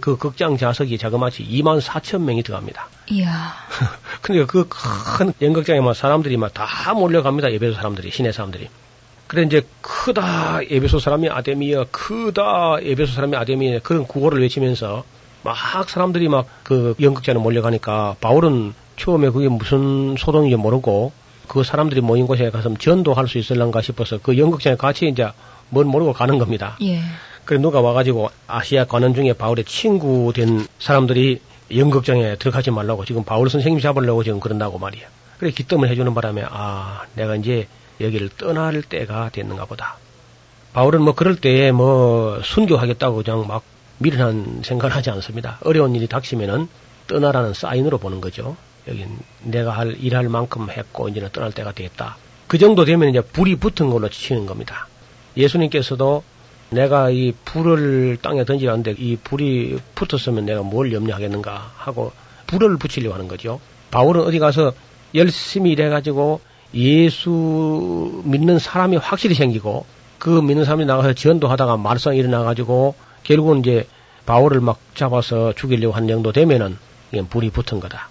그 극장 좌석이 자그마치 2만 4천 명이 들어갑니다. 이야. 그러니까 그큰 연극장에 막 사람들이 막 다 몰려갑니다. 예배소 사람들이, 시내 사람들이. 그래 이제 크다 예배소 사람이 아데미야, 크다 예배소 사람이 아데미야 그런 구호를 외치면서 막 사람들이 막 그 연극장에 몰려가니까 바울은 처음에 그게 무슨 소동인지 모르고 그 사람들이 모인 곳에 가서 전도할 수 있을런가 싶어서 그 연극장에 같이 이제 뭘 모르고 가는 겁니다. 예. 그래 누가 와가지고 아시아 관원 중에 바울의 친구 된 사람들이 연극장에 들어가지 말라고 지금 바울 선생님 잡으려고 지금 그런다고 말이야. 그래 기뜸을 해주는 바람에 아 내가 이제 여기를 떠날 때가 됐는가 보다. 바울은 뭐 그럴 때에 뭐 순교하겠다고 그냥 막 미련한 생각을 하지 않습니다. 어려운 일이 닥치면은 떠나라는 사인으로 보는 거죠. 여긴 내가 할 일할 만큼 했고 이제는 떠날 때가 됐다. 그 정도 되면 이제 불이 붙은 걸로 치는 겁니다. 예수님께서도 내가 이 불을 땅에 던지려는데 이 불이 붙었으면 내가 뭘 염려하겠는가 하고 불을 붙이려고 하는 거죠. 바울은 어디 가서 열심히 일해가지고 예수 믿는 사람이 확실히 생기고 그 믿는 사람이 나가서 전도하다가 말썽이 일어나가지고 결국은 이제 바울을 막 잡아서 죽이려고 한 정도 되면은 불이 붙은 거다.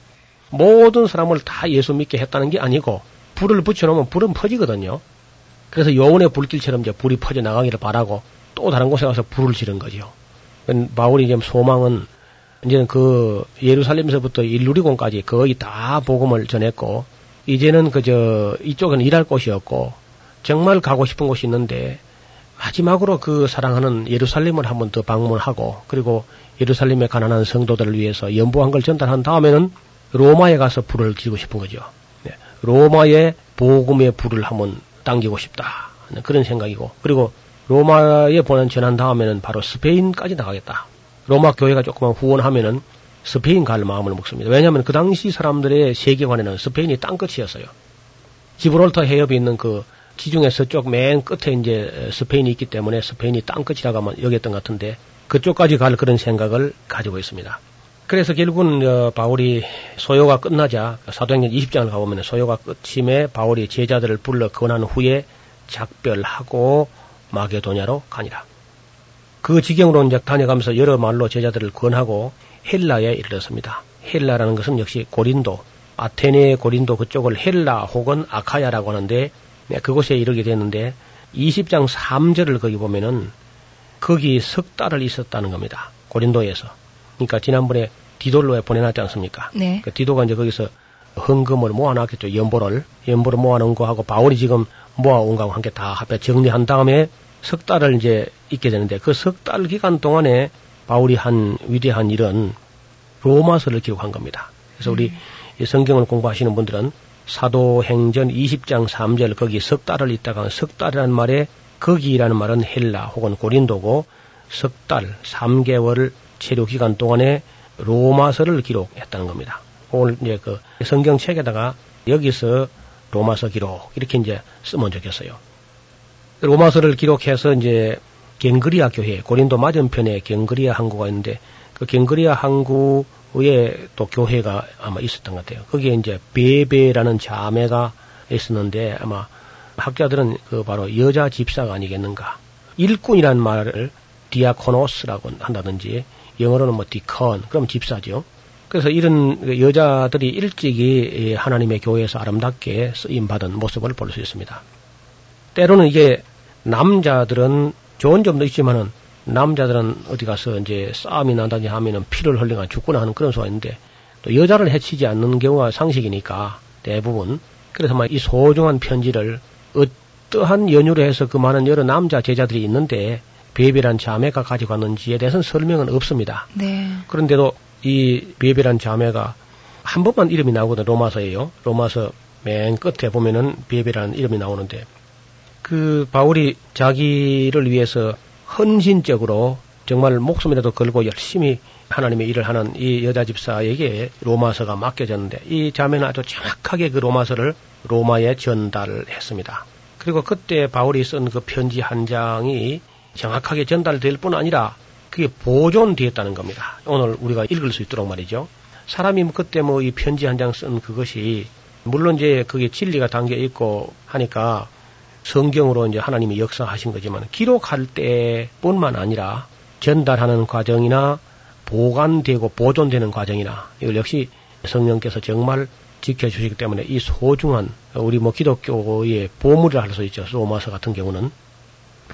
모든 사람을 다 예수 믿게 했다는 게 아니고 불을 붙여놓으면 불은 퍼지거든요. 그래서 요원의 불길처럼 이제 불이 퍼져 나가기를 바라고 또 다른 곳에 가서 불을 지른 거죠. 바울이 지금 소망은 이제는 그 예루살렘에서부터 일루리공까지 거의 다 복음을 전했고 이제는 그저 이쪽은 일할 곳이었고 정말 가고 싶은 곳이 있는데 마지막으로 그 사랑하는 예루살렘을 한 번 더 방문하고 그리고 예루살렘의 가난한 성도들을 위해서 연보한 걸 전달한 다음에는 로마에 가서 불을 지고 싶은 거죠. 네. 로마의 복음의 불을 한번 당기고 싶다. 그런 생각이고 그리고 로마에 보낸 전한 다음에는 바로 스페인까지 나가겠다. 로마 교회가 조금만 후원하면은 스페인 갈 마음을 먹습니다. 왜냐하면 그 당시 사람들의 세계관에는 스페인이 땅끝이었어요. 지브롤터 해협이 있는 그 지중해 서쪽 맨 끝에 이제 스페인이 있기 때문에 스페인이 땅끝이라고 여겼던 것 같은데 그쪽까지 갈 그런 생각을 가지고 있습니다. 그래서 결국은 어, 바울이 소요가 끝나자 사도행전 20장을 가보면 소요가 끝임에 바울이 제자들을 불러 건한 후에 작별하고 마게도냐로 가니라. 그 지경으로 이제 다녀가면서 여러 말로 제자들을 권하고 헬라에 이르렀습니다. 헬라라는 것은 역시 고린도, 아테네 고린도 그쪽을 헬라 혹은 아카야라고 하는데 네, 그곳에 이르게 됐는데 20장 3절을 거기 보면은 거기 석 달을 있었다는 겁니다. 고린도에서. 그러니까 지난번에 디돌로에 보내놨지 않습니까? 네. 그 디도가 이제 거기서 헌금을 모아놨겠죠. 연보를. 연보를 모아놓은 거하고 바울이 지금 모아온 거하고 함께 다 합해 정리한 다음에 석 달을 이제 있게 되는데 그 석 달 기간 동안에 바울이 한 위대한 일은 로마서를 기록한 겁니다. 그래서 우리 이 성경을 공부하시는 분들은 사도행전 20장 3절 거기 석 달을 있다가 석 달이라는 말에 거기라는 말은 헬라 혹은 고린도고 석 달, 3개월 체류 기간 동안에 로마서를 기록했다는 겁니다. 오늘 이제 그 성경책에다가 여기서 로마서 기록 이렇게 이제 쓰면 좋겠어요. 로마서를 기록해서 이제 겐그레아 교회 고린도 맞은편에 겐그레아 항구가 있는데 그 겐그레아 항구에 또 교회가 아마 있었던 것 같아요. 거기에 이제 뵈뵈라는 자매가 있었는데 아마 학자들은 그 바로 여자 집사가 아니겠는가. 일꾼이라는 말을 διάκονος라고 한다든지 영어로는 뭐 deacon 그럼 집사죠. 그래서 이런 여자들이 일찍이 하나님의 교회에서 아름답게 쓰임 받은 모습을 볼 수 있습니다. 때로는 이게 남자들은 좋은 점도 있지만은 남자들은 어디 가서 이제 싸움이 난다든지 하면은 피를 흘리거나 죽거나 하는 그런 수가 있는데 또 여자를 해치지 않는 경우가 상식이니까 대부분 그래서 막 이 소중한 편지를 어떠한 연유로 해서 그 많은 여러 남자 제자들이 있는데 베베란 자매가 가지고 왔는지에 대해서는 설명은 없습니다. 네. 그런데도 이 베베란 자매가 한 번만 이름이 나오거든 로마서예요. 로마서 맨 끝에 보면은 베베라는 이름이 나오는데 그 바울이 자기를 위해서 헌신적으로 정말 목숨이라도 걸고 열심히 하나님의 일을 하는 이 여자 집사에게 로마서가 맡겨졌는데 이 자매는 아주 정확하게 그 로마서를 로마에 전달을 했습니다. 그리고 그때 바울이 쓴 그 편지 한 장이 정확하게 전달될 뿐 아니라 그게 보존되었다는 겁니다. 오늘 우리가 읽을 수 있도록 말이죠. 사람이 그때 뭐 이 편지 한 장 쓴 그것이 물론 이제 그게 진리가 담겨 있고 하니까 성경으로 이제 하나님이 역사하신 거지만 기록할 때뿐만 아니라 전달하는 과정이나 보관되고 보존되는 과정이나 이걸 역시 성령께서 정말 지켜주시기 때문에 이 소중한 우리 뭐 기독교의 보물이라 할 수 있죠. 로마서 같은 경우는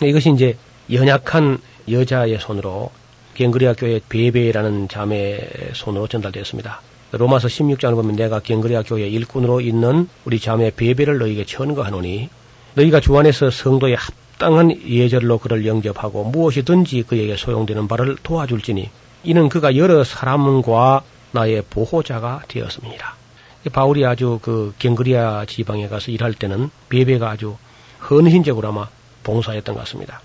이것이 이제 연약한 여자의 손으로 갱그리아 교회 베베라는 자매의 손으로 전달되었습니다. 로마서 16장을 보면 내가 갱그리아 교회 일꾼으로 있는 우리 자매 베베를 너희에게 천거하노니 너희가 주 안에서 성도의 합당한 예절로 그를 영접하고 무엇이든지 그에게 소용되는 바를 도와줄지니 이는 그가 여러 사람과 나의 보호자가 되었습니다. 바울이 아주 그 갱그리아 지방에 가서 일할 때는 베베가 아주 헌신적으로 아마 봉사했던 것 같습니다.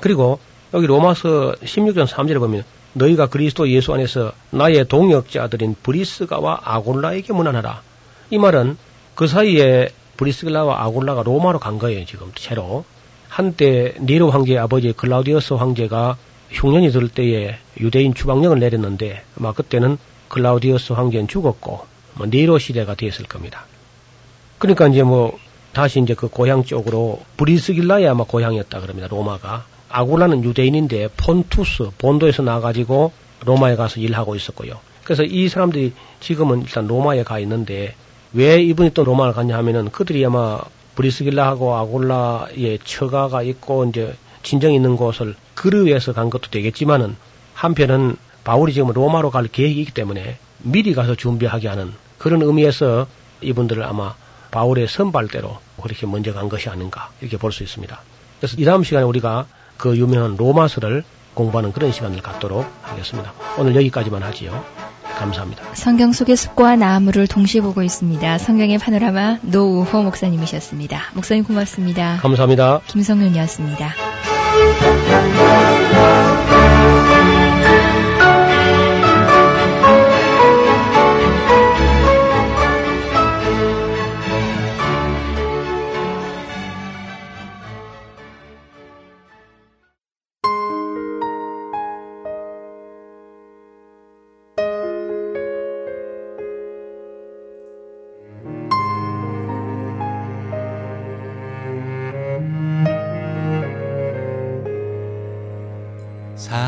그리고 여기 로마서 16장 3절에 보면 너희가 그리스도 예수 안에서 나의 동역자들인 브리스가와 아골라에게 문안하라. 이 말은 그 사이에 브리스길라와 아골라가 로마로 간 거예요, 지금, 채로. 한때 네로 황제의 아버지 클라우디어스 황제가 흉년이 들 때에 유대인 추방령을 내렸는데 아마 그때는 클라우디어스 황제는 죽었고 뭐 네로 시대가 됐을 겁니다. 그러니까 이제 뭐 다시 이제 그 고향 쪽으로 브리스길라에 아마 고향이었다 그럽니다. 로마가 아굴라는 유대인인데 폰투스 본도에서 나가지고 로마에 가서 일하고 있었고요. 그래서 이 사람들이 지금은 일단 로마에 가 있는데 왜 이분이 또 로마를 가냐 하면은 그들이 아마 브리스길라하고 아골라의 처가가 있고 이제 진정 있는 곳을 그를 위해서 간 것도 되겠지만은 한편은 바울이 지금 로마로 갈 계획이기 때문에 미리 가서 준비하게 하는 그런 의미에서 이분들을 아마 바울의 선발대로 그렇게 먼저 간 것이 아닌가 이렇게 볼 수 있습니다. 그래서 이 다음 시간에 우리가 그 유명한 로마서를 공부하는 그런 시간을 갖도록 하겠습니다. 오늘 여기까지만 하지요. 감사합니다. 성경 속의 숲과 나무를 동시에 보고 있습니다. 성경의 파노라마 노우호 목사님이셨습니다. 목사님 고맙습니다. 감사합니다. 김성윤이었습니다.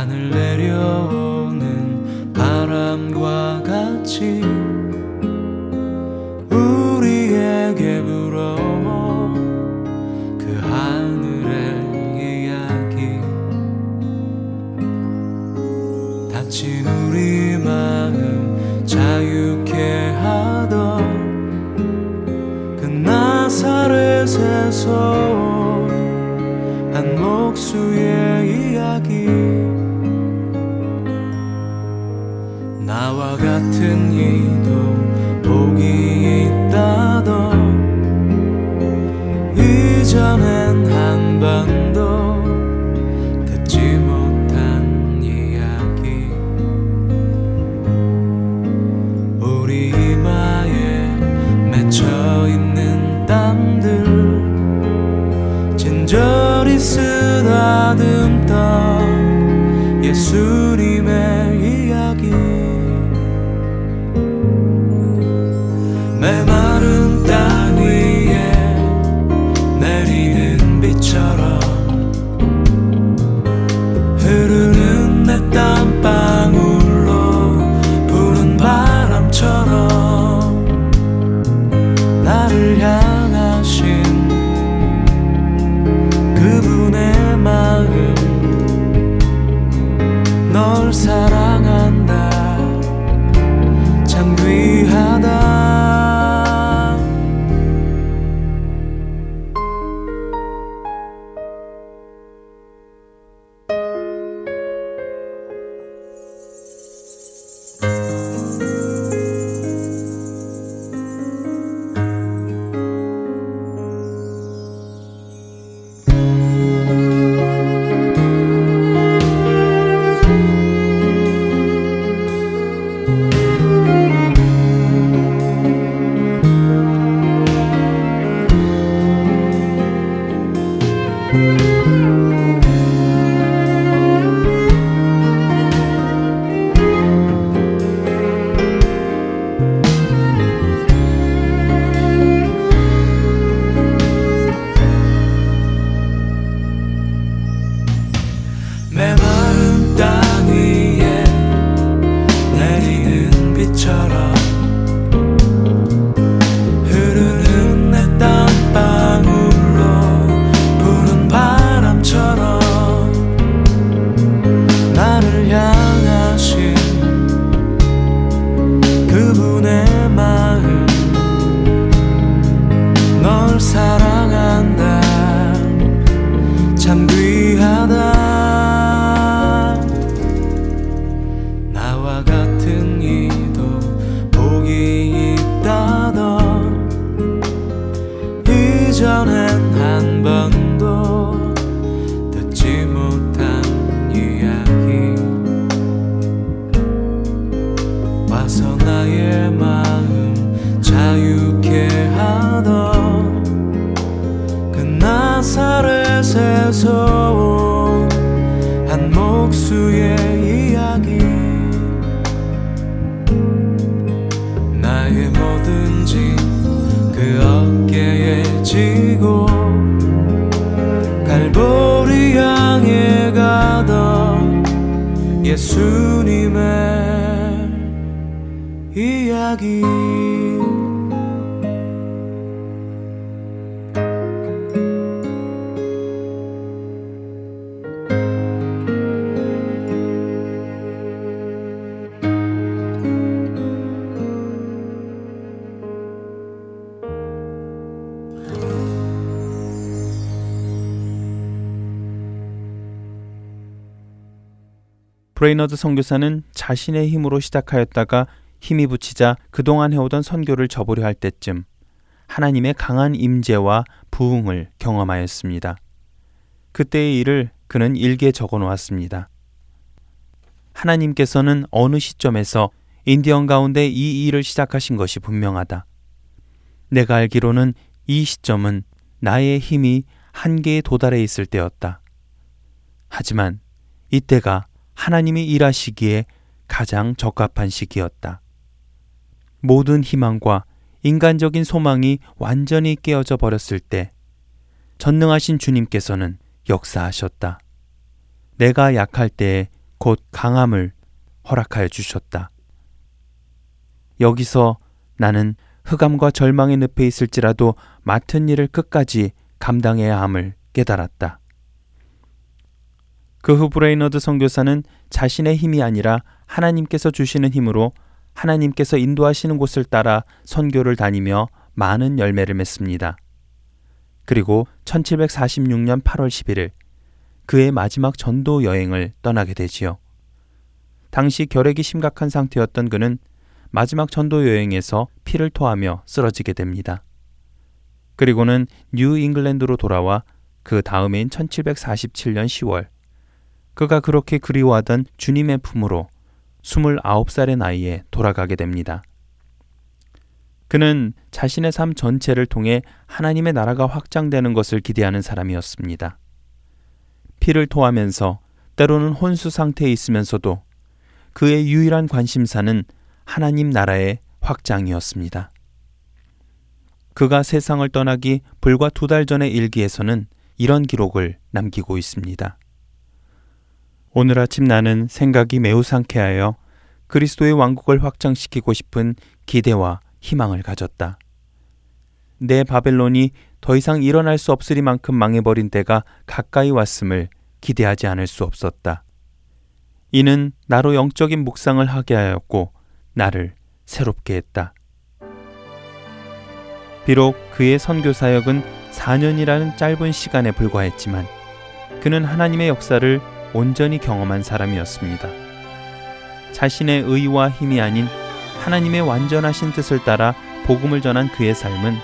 하늘 내려. 브레이너드 선교사는 자신의 힘으로 시작하였다가 힘이 부치자 그동안 해오던 선교를 접으려 할 때쯤 하나님의 강한 임재와 부흥을 경험하였습니다. 그때의 일을 그는 일기에 적어 놓았습니다. 하나님께서는 어느 시점에서 인디언 가운데 이 일을 시작하신 것이 분명하다. 내가 알기로는 이 시점은 나의 힘이 한계에 도달해 있을 때였다. 하지만 이때가 하나님이 일하시기에 가장 적합한 시기였다. 모든 희망과 인간적인 소망이 완전히 깨어져 버렸을 때 전능하신 주님께서는 역사하셨다. 내가 약할 때에 곧 강함을 허락하여 주셨다. 여기서 나는 흑암과 절망의 늪에 있을지라도 맡은 일을 끝까지 감당해야 함을 깨달았다. 그 후 브레이너드 선교사는 자신의 힘이 아니라 하나님께서 주시는 힘으로 하나님께서 인도하시는 곳을 따라 선교를 다니며 많은 열매를 맺습니다. 그리고 1746년 8월 11일 그의 마지막 전도 여행을 떠나게 되지요. 당시 결핵이 심각한 상태였던 그는 마지막 전도 여행에서 피를 토하며 쓰러지게 됩니다. 그리고는 뉴 잉글랜드로 돌아와 그 다음해인 1747년 10월 그가 그렇게 그리워하던 주님의 품으로 29살의 나이에 돌아가게 됩니다. 그는 자신의 삶 전체를 통해 하나님의 나라가 확장되는 것을 기대하는 사람이었습니다. 피를 토하면서 때로는 혼수 상태에 있으면서도 그의 유일한 관심사는 하나님 나라의 확장이었습니다. 그가 세상을 떠나기 불과 두 달 전의 일기에서는 이런 기록을 남기고 있습니다. 오늘 아침 나는 생각이 매우 상쾌하여 그리스도의 왕국을 확장시키고 싶은 기대와 희망을 가졌다. 내 바벨론이 더 이상 일어날 수 없으리만큼 망해버린 때가 가까이 왔음을 기대하지 않을 수 없었다. 이는 나로 영적인 묵상을 하게 하였고 나를 새롭게 했다. 비록 그의 선교 사역은 4년이라는 짧은 시간에 불과했지만 그는 하나님의 역사를 온전히 경험한 사람이었습니다. 자신의 의와 힘이 아닌 하나님의 완전하신 뜻을 따라 복음을 전한 그의 삶은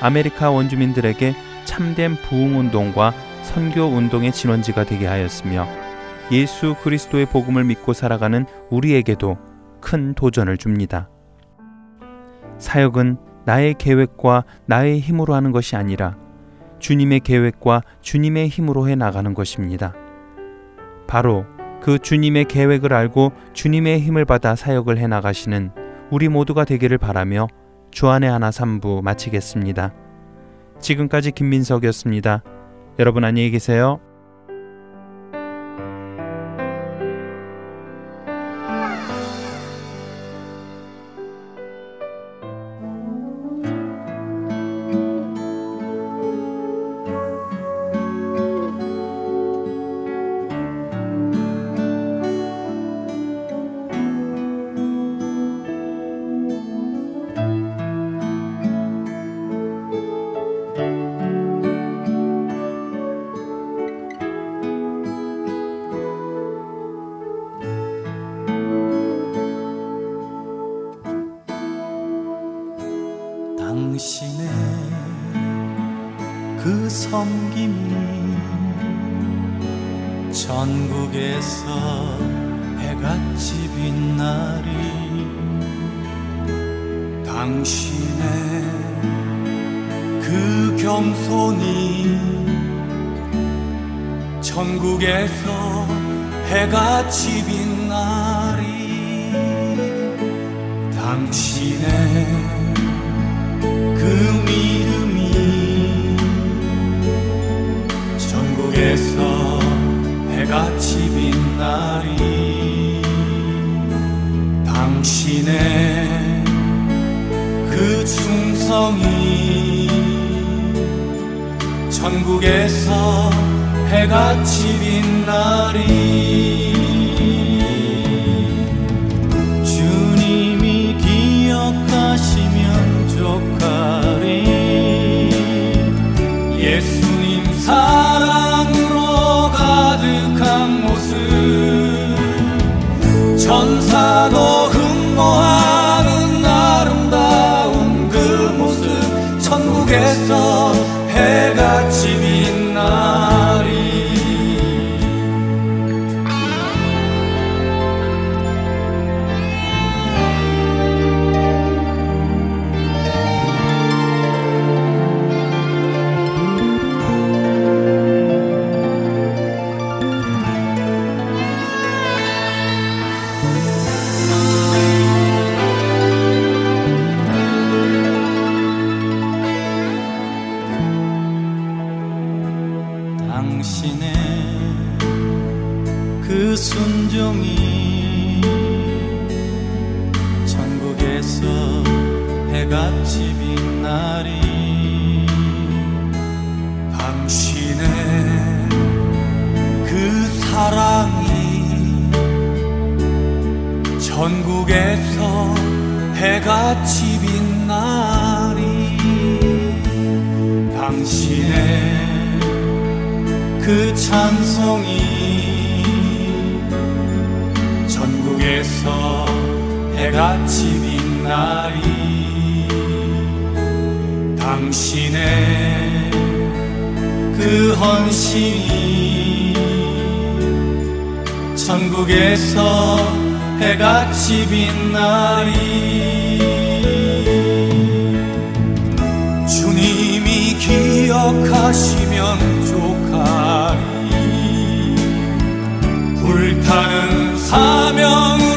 아메리카 원주민들에게 참된 부흥 운동과 선교 운동의 진원지가 되게 하였으며 예수 그리스도의 복음을 믿고 살아가는 우리에게도 큰 도전을 줍니다. 사역은 나의 계획과 나의 힘으로 하는 것이 아니라 주님의 계획과 주님의 힘으로 해 나가는 것입니다. 바로 그 주님의 계획을 알고 주님의 힘을 받아 사역을 해 나가시는 우리 모두가 되기를 바라며 주안의 하나 삼부 마치겠습니다. 지금까지 김민석이었습니다. 여러분 안녕히 계세요. 당신의 그 섬김이 전국에서 해같이 빛나리 당신의 그 겸손이 전국에서 해같이 빛나리 당신의 전국에서 해같이 빛나리 당신의 그 천사도 전국에서 해같이 빛나리 당신의 그 찬송이 전국에서 해같이 빛나리 당신의 그 헌신이 전국에서 해같이 빛나리 주님이 기억하시면 족하리 불타는 사명으